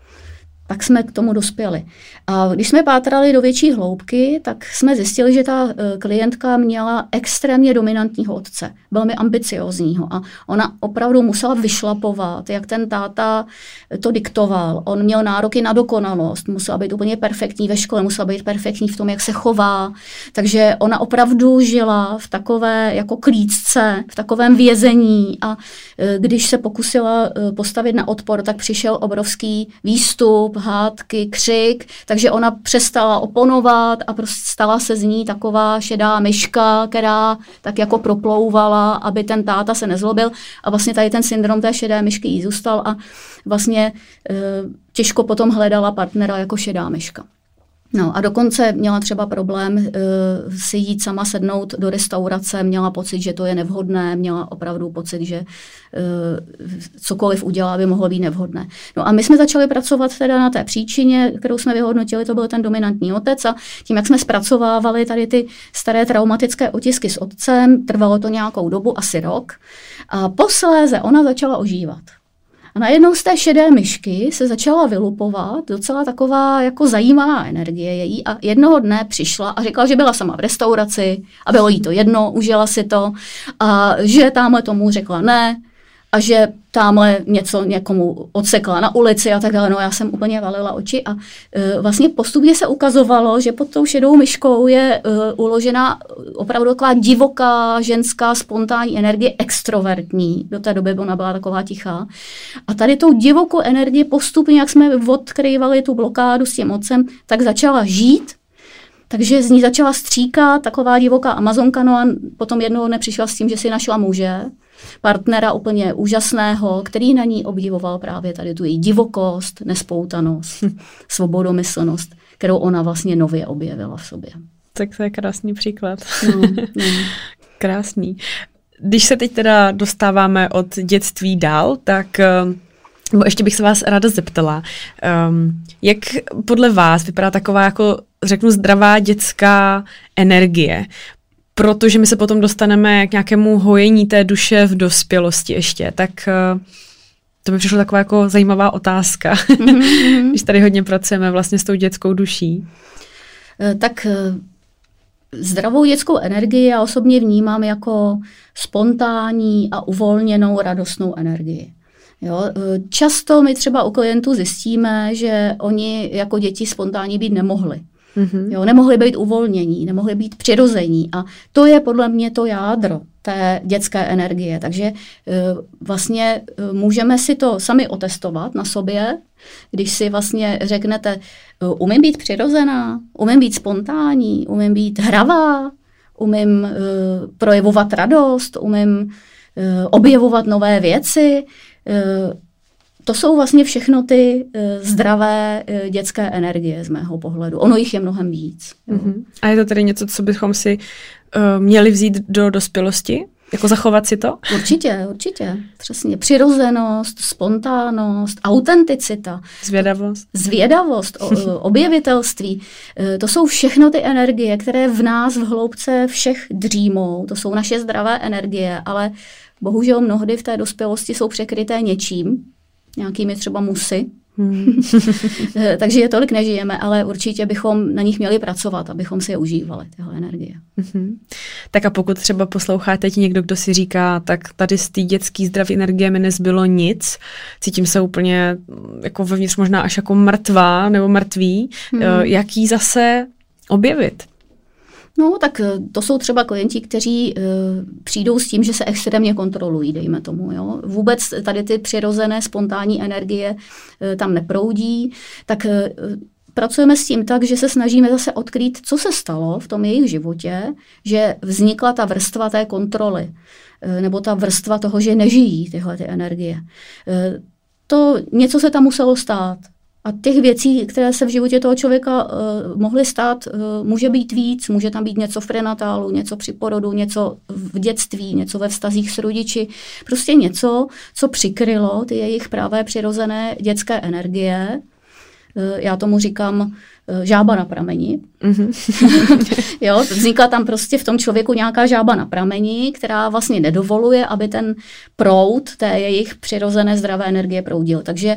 tak jsme k tomu dospěli. A když jsme pátrali do větší hloubky, tak jsme zjistili, že ta eh, klientka měla extrémně dominantního otce, velmi ambiciozního a ona opravdu musela vyšlapovat, jak ten táta to diktoval. On měl nároky na dokonalost, musela být úplně perfektní ve škole, musela být perfektní v tom, jak se chová. Takže ona opravdu žila v takové jako klíčce, v takovém vězení a eh, když se pokusila eh, postavit na odpor, tak přišel obrovský výstup, hádky, křik, takže ona přestala oponovat a prostě stala se z ní taková šedá myška, která tak jako proplouvala, aby ten táta se nezlobil a vlastně tady ten syndrom té šedé myšky jí zůstal a vlastně e, těžko potom hledala partnera jako šedá myška. No a dokonce měla třeba problém uh, si jít sama sednout do restaurace, měla pocit, že to je nevhodné, měla opravdu pocit, že uh, cokoliv udělá, by mohlo být nevhodné. No a my jsme začali pracovat teda na té příčině, kterou jsme vyhodnotili, to byl ten dominantní otec a tím, jak jsme zpracovávali tady ty staré traumatické otisky s otcem, trvalo to nějakou dobu, asi rok, a posléze ona začala ožívat. A najednou z té šedé myšky se začala vylupovat docela taková jako zajímavá energie. Její a jednoho dne přišla a řekla, že byla sama v restauraci a bylo jí to jedno, užila si to. A že tamhle tomu řekla ne, a že tamhle něco někomu odsekla na ulici a tak dále. No já jsem úplně valila oči a uh, vlastně postupně se ukazovalo, že pod tou šedou myškou je uh, uložena opravdu taková divoká, ženská, spontánní energie, extrovertní. Do té doby ona byla taková tichá. A tady tou divokou energii postupně, jak jsme odkrývali tu blokádu s tím mocem, tak začala žít takže z ní začala stříkat taková divoká amazonka, no a potom jednoho dne přišla s tím, že si našla muže, partnera úplně úžasného, který na ní obdivoval právě tady tu její divokost, nespoutanost, svobodomyslnost, kterou ona vlastně nově objevila v sobě.
Tak to je krásný příklad. No, no. Krásný. Když se teď teda dostáváme od dětství dál, tak eh, nebo ještě bych se vás ráda zeptala, um, jak podle vás vypadá taková jako, řeknu, zdravá dětská energie? protože my se potom dostaneme k nějakému hojení té duše v dospělosti ještě, tak eh, to by přišla taková jako zajímavá otázka, mm-hmm. když tady hodně pracujeme vlastně s tou dětskou duší.
Eh, tak eh, zdravou dětskou energii já osobně vnímám jako spontánní a uvolněnou radostnou energii. Jo, často my třeba u klientů zjistíme, že oni jako děti spontánní být nemohli. Mm-hmm. Jo, nemohli být uvolnění, nemohli být přirození. A to je podle mě to jádro té dětské energie. Takže e, vlastně e, můžeme si to sami otestovat na sobě, když si vlastně řeknete, e, umím být přirozená, umím být spontánní, umím být hravá, umím projevovat radost, umím objevovat nové věci, to jsou vlastně všechno ty uh, zdravé uh, dětské energie z mého pohledu. Ono jich je mnohem víc.
Mm-hmm. A je to tedy něco, co bychom si uh, měli vzít do dospělosti? Jako zachovat si to?
Určitě, určitě. Přesně. Přirozenost, spontánnost, autenticita.
Zvědavost.
Zvědavost, o, objevitelství. To jsou všechno ty energie, které v nás v hloubce všech dřímou. To jsou naše zdravé energie, ale bohužel mnohdy v té dospělosti jsou překryté něčím, nějakými třeba musy. Hmm. Eh, takže je tolik nežijeme, ale určitě bychom na nich měli pracovat, abychom si je užívali, tyhle energie. Hmm.
Tak a pokud třeba poslouchá teď někdo, kdo si říká, tak tady z té dětské zdraví energie mi nezbylo nic, cítím se úplně mm, jako vevnitř možná až jako mrtvá nebo mrtvý, hmm. jaký zase objevit?
No, tak eh, to jsou třeba klienti, kteří uh, přijdou s tím, že se extrémně kontrolují, dejme tomu. Jo. Vůbec tady ty přirozené spontánní energie uh, tam neproudí, tak uh, pracujeme s tím tak, že se snažíme zase odkrýt, co se stalo v tom jejich životě, že vznikla ta vrstva té kontroly, nebo ta vrstva toho, že nežijí tyhle ty energie. To něco se tam muselo stát. A těch věcí, které se v životě toho člověka uh, mohly stát, uh, může být víc. Může tam být něco v prenatálu, něco při porodu, něco v dětství, něco ve vztazích s rodiči. Prostě něco, co přikrylo ty jejich pravé přirozené dětské energie. Uh, já tomu říkám Eh, žába na prameni. Mm-hmm. jo, vznikla tam prostě v tom člověku nějaká žába na prameni, která vlastně nedovoluje, aby ten proud té jejich přirozené zdravé energie proudil. Takže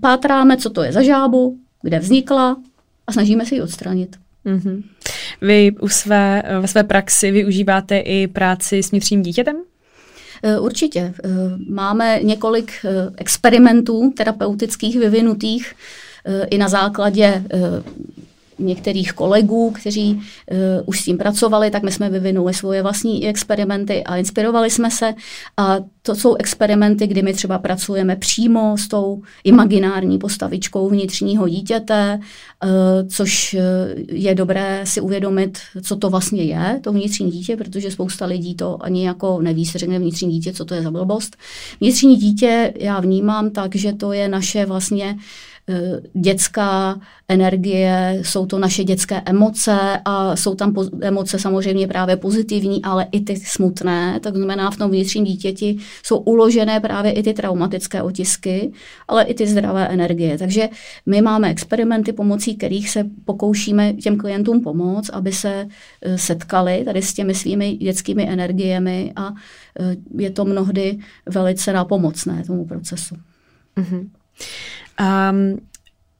pátráme, co to je za žábu, kde vznikla a snažíme se ji odstranit. Mm-hmm.
Vy u své, ve své praxi využíváte i práci s vnitřním dítětem?
Eh, určitě. Eh, máme několik experimentů terapeutických vyvinutých i na základě eh, některých kolegů, kteří uh, už s tím pracovali, tak my jsme vyvinuli svoje vlastní experimenty a inspirovali jsme se. A to jsou experimenty, kdy my třeba pracujeme přímo s tou imaginární postavičkou vnitřního dítěte, uh, což je dobré si uvědomit, co to vlastně je, to vnitřní dítě, protože spousta lidí to ani jako neví, se řekne vnitřní dítě, co to je za blbost. Vnitřní dítě já vnímám tak, že to je naše vlastně Eh, dětská energie, jsou to naše dětské emoce a jsou tam emoce samozřejmě právě pozitivní, ale i ty smutné, tak znamená v tom vnitřním dítěti jsou uložené právě i ty traumatické otisky, ale i ty zdravé energie. Takže my máme experimenty, pomocí kterých se pokoušíme těm klientům pomoct, aby se eh, setkali tady s těmi svými dětskými energiemi a eh, je to mnohdy velice nápomocné tomu procesu. Mm-hmm.
Um,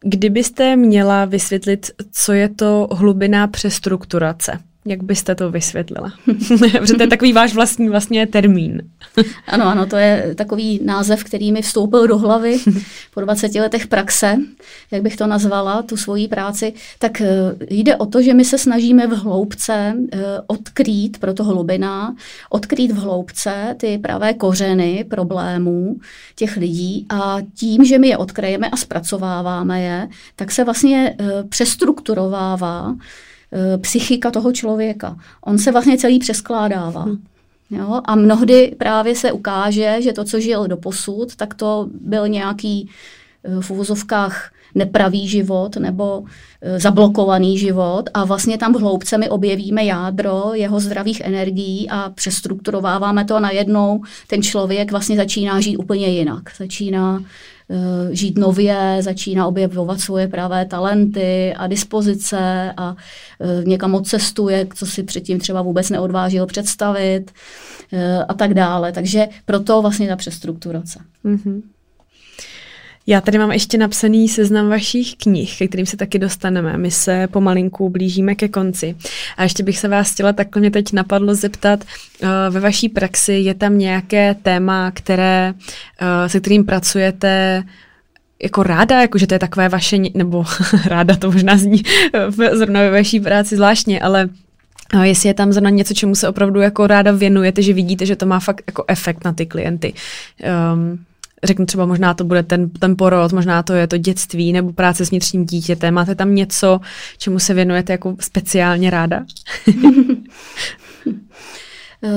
kdybyste měla vysvětlit, co je to hlubiná přestrukturace, jak byste to vysvětlila? Protože to je takový váš vlastní vlastně termín.
ano, ano, to je takový název, který mi vstoupil do hlavy po 20 letech praxe, jak bych to nazvala, tu svoji práci. Tak eh, jde o to, že my se snažíme v hloubce eh, odkrýt, proto hlubina, odkrýt v hloubce ty pravé kořeny problémů těch lidí a tím, že my je odkryjeme a zpracováváme je, tak se vlastně eh, přestrukturovává psychika toho člověka. On se vlastně celý přeskládává. Hmm. Jo? A mnohdy právě se ukáže, že to, co žil do posud, tak to byl nějaký eh, v uvozovkách nepravý život nebo eh, zablokovaný život a vlastně tam v hloubce my objevíme jádro jeho zdravých energií a přestrukturováváme to a najednou ten člověk vlastně začíná žít úplně jinak. Začíná Eh, žít nově, začíná objevovat svoje pravé talenty a dispozice a eh, někam odcestuje, co si předtím třeba vůbec neodvážil představit eh, a tak dále. Takže proto vlastně ta přestrukturace. Mm-hmm.
Já tady mám ještě napsaný seznam vašich knih, ke kterým se taky dostaneme. My se pomalinku blížíme ke konci. A ještě bych se vás chtěla, takhle mě teď napadlo zeptat, uh, ve vaší praxi je tam nějaké téma, které, uh, se kterým pracujete jako ráda, jako že to je takové vaše, nebo ráda to možná zní zrovna ve vaší práci zvláštně, ale a jestli je tam zrovna něco, čemu se opravdu jako ráda věnujete, že vidíte, že to má fakt jako efekt na ty klienty. Um, řeknu třeba možná to bude ten, ten porod, možná to je to dětství nebo práce s vnitřním dítětem. Máte tam něco, čemu se věnujete jako speciálně ráda?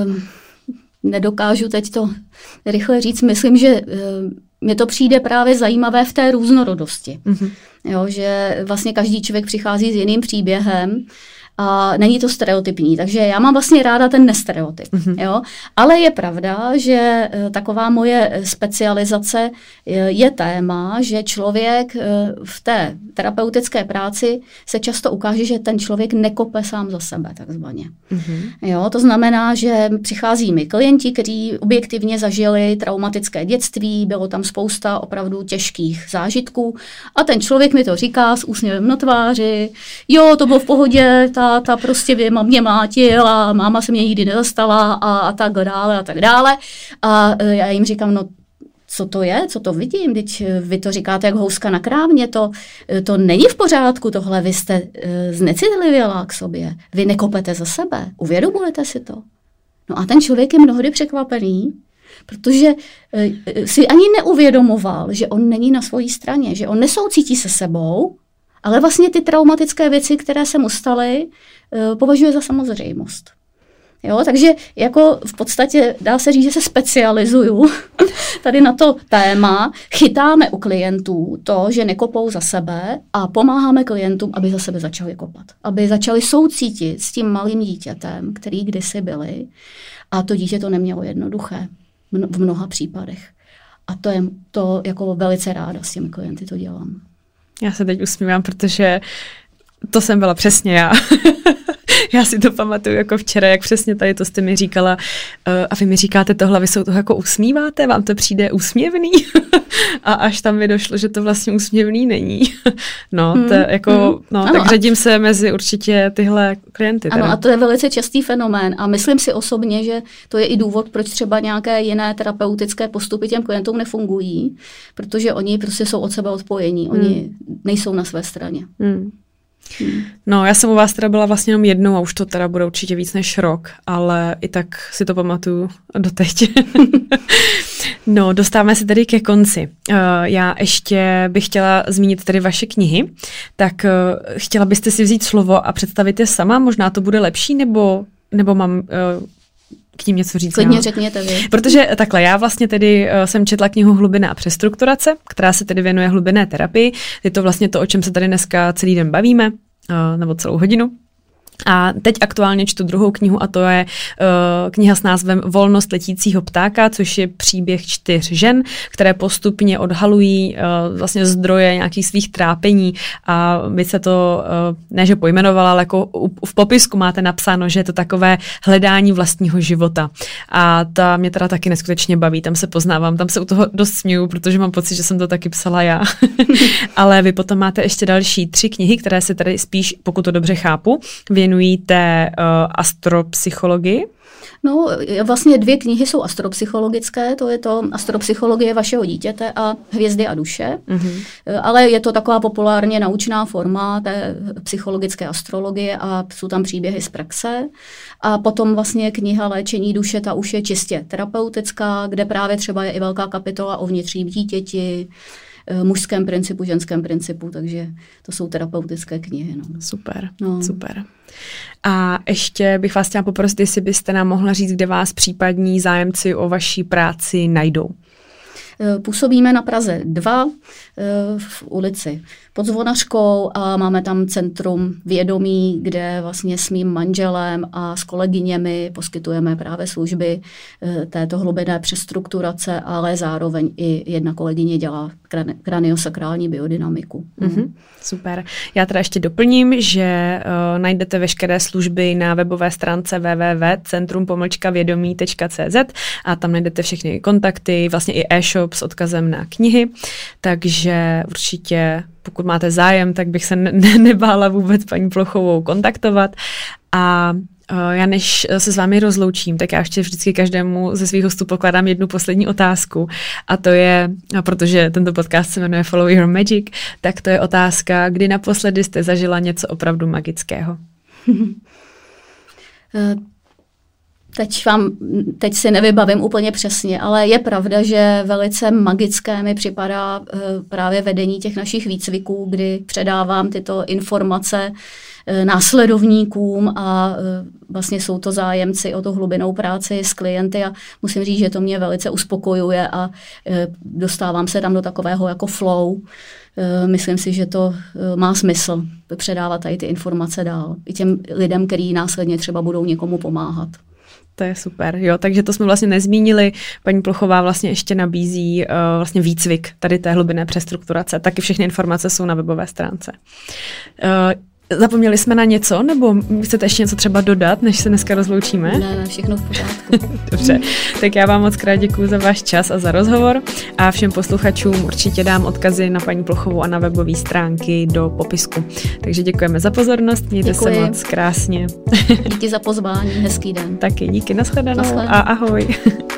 um, nedokážu teď to rychle říct. Myslím, že um, mně to přijde právě zajímavé v té různorodosti. Mm-hmm. Jo, že vlastně každý člověk přichází s jiným příběhem a není to stereotypní, takže já mám vlastně ráda ten nestereotyp. Mm-hmm. Jo? Ale je pravda, že eh, taková moje specializace je, je téma, že člověk eh, v té terapeutické práci se často ukáže, že ten člověk nekope sám za sebe, takzvaně. Mm-hmm. Jo? To znamená, že přichází mi klienti, kteří objektivně zažili traumatické dětství, bylo tam spousta opravdu těžkých zážitků a ten člověk mi to říká s úsměvem na tváři, jo, to bylo v pohodě, ta ta prostě vy, mě mátil a máma se mě nikdy nedostala a, a tak dále a tak dále. A e, já jim říkám, no co to je, co to vidím, teď e, vy to říkáte jak houska na krávně, to, e, to není v pořádku tohle, vy jste uh, znecitlivělá k sobě, vy nekopete za sebe, uvědomujete si to. No a ten člověk je mnohdy překvapený, protože uh, si ani neuvědomoval, že on není na své straně, že on nesoucítí se sebou, ale vlastně ty traumatické věci, které se mu staly, eh, považuje za samozřejmost. Jo, takže jako v podstatě dá se říct, že se specializuju tady na to téma. Chytáme u klientů to, že nekopou za sebe a pomáháme klientům, aby za sebe začali kopat. Aby začali soucítit s tím malým dítětem, který kdysi byli. A to dítě to nemělo jednoduché v mnoha případech. A to je to jako velice ráda s těmi klienty to dělám.
Já se teď usmívám, protože to jsem byla přesně já. já si to pamatuju jako včera, jak přesně tady to jste mi říkala. Uh, a vy mi říkáte tohle, vy se toho jako usmíváte, vám to přijde úsměvný? a až tam mi došlo, že to vlastně úsměvný není. no, hmm, to jako, hmm. no, ano, tak řadím se mezi určitě tyhle klienty.
Teda. Ano, a to je velice častý fenomén a myslím si osobně, že to je i důvod, proč třeba nějaké jiné terapeutické postupy těm klientům nefungují, protože oni prostě jsou od sebe odpojení, oni hmm. nejsou na své straně. Hmm.
No, já jsem u vás teda byla vlastně jenom jednou a už to teda bude určitě víc než rok, ale i tak si to pamatuju doteď. no, dostáváme se tedy ke konci. Uh, já ještě bych chtěla zmínit tady vaše knihy, tak uh, chtěla byste si vzít slovo a představit je sama, možná to bude lepší, nebo, nebo mám uh, k ním něco říct?
Klidně řekněte vy.
Protože takhle, já vlastně tedy uh, jsem četla knihu Hlubina a přestrukturace, která se tedy věnuje hlubinné terapii. Je to vlastně to, o čem se tady dneska celý den bavíme, uh, nebo celou hodinu. A teď aktuálně čtu druhou knihu a to je uh, kniha s názvem Volnost letícího ptáka, což je příběh čtyř žen, které postupně odhalují uh, vlastně zdroje nějakých svých trápení a by se to, uh, ne že pojmenovala, ale jako v popisku máte napsáno, že je to takové hledání vlastního života. A ta mě teda taky neskutečně baví, tam se poznávám, tam se u toho dost směju, protože mám pocit, že jsem to taky psala já. ale vy potom máte ještě další tři knihy, které se tady spíš, pokud to dobře chápu, věnují té uh, astropsychologii.
No, vlastně dvě knihy jsou astropsychologické, to je to astropsychologie vašeho dítěte a hvězdy a duše, mm-hmm. ale je to taková populárně naučná forma té psychologické astrologie a jsou tam příběhy z praxe. A potom vlastně kniha Léčení duše, ta už je čistě terapeutická, kde právě třeba je i velká kapitola o vnitřním dítěti, Eh, mužském principu, ženském principu, takže to jsou terapeutické knihy. No.
Super, no. super. A ještě bych vás chtěla poprosit, jestli byste nám mohla říct, kde vás případní zájemci o vaší práci najdou.
Působíme na Praze 2 eh, v ulici pod Zvonařkou a máme tam centrum vědomí, kde vlastně s mým manželem a s kolegyněmi poskytujeme právě služby eh, této hlubinné přestrukturace, ale zároveň i jedna kolegyně dělá kraniosakrální biodynamiku.
Mm-hmm, super. Já teda ještě doplním, že uh, najdete veškeré služby na webové stránce www.centrumpomlčkavědomí.cz a tam najdete všechny kontakty, vlastně i e-shop s odkazem na knihy, takže určitě pokud máte zájem, tak bych se ne- nebála vůbec paní Plochovou kontaktovat. A uh, já než se s vámi rozloučím, tak já ještě vždycky každému ze svých hostů pokládám jednu poslední otázku. A to je, a protože tento podcast se jmenuje Follow Your Magic, tak to je otázka, kdy naposledy jste zažila něco opravdu magického?
Teď, vám, teď si nevybavím úplně přesně, ale je pravda, že velice magické mi připadá eh, právě vedení těch našich výcviků, kdy předávám tyto informace eh, následovníkům a eh, vlastně jsou to zájemci o tu hlubinou práci s klienty a musím říct, že to mě velice uspokojuje a dostávám se tam do takového jako flow. Myslím si, že to má smysl předávat tady ty informace dál i těm lidem, kteří následně třeba budou někomu pomáhat.
To je super, jo, takže to jsme vlastně nezmínili. Paní Plochová vlastně ještě nabízí uh, vlastně výcvik tady té hlubinné přestrukturace. Taky všechny informace jsou na webové stránce. Uh, Zapomněli jsme na něco, nebo chcete ještě něco třeba dodat, než se dneska rozloučíme?
Ne, ne, všechno v pořádku.
Dobře, tak já vám moc krát děkuji za váš čas a za rozhovor a všem posluchačům určitě dám odkazy na paní Plochovou a na webové stránky do popisku. Takže děkujeme za pozornost, mějte děkuji. se moc krásně.
Díky za pozvání, hezký den.
Taky díky, nashledanou, nashledanou. a ahoj.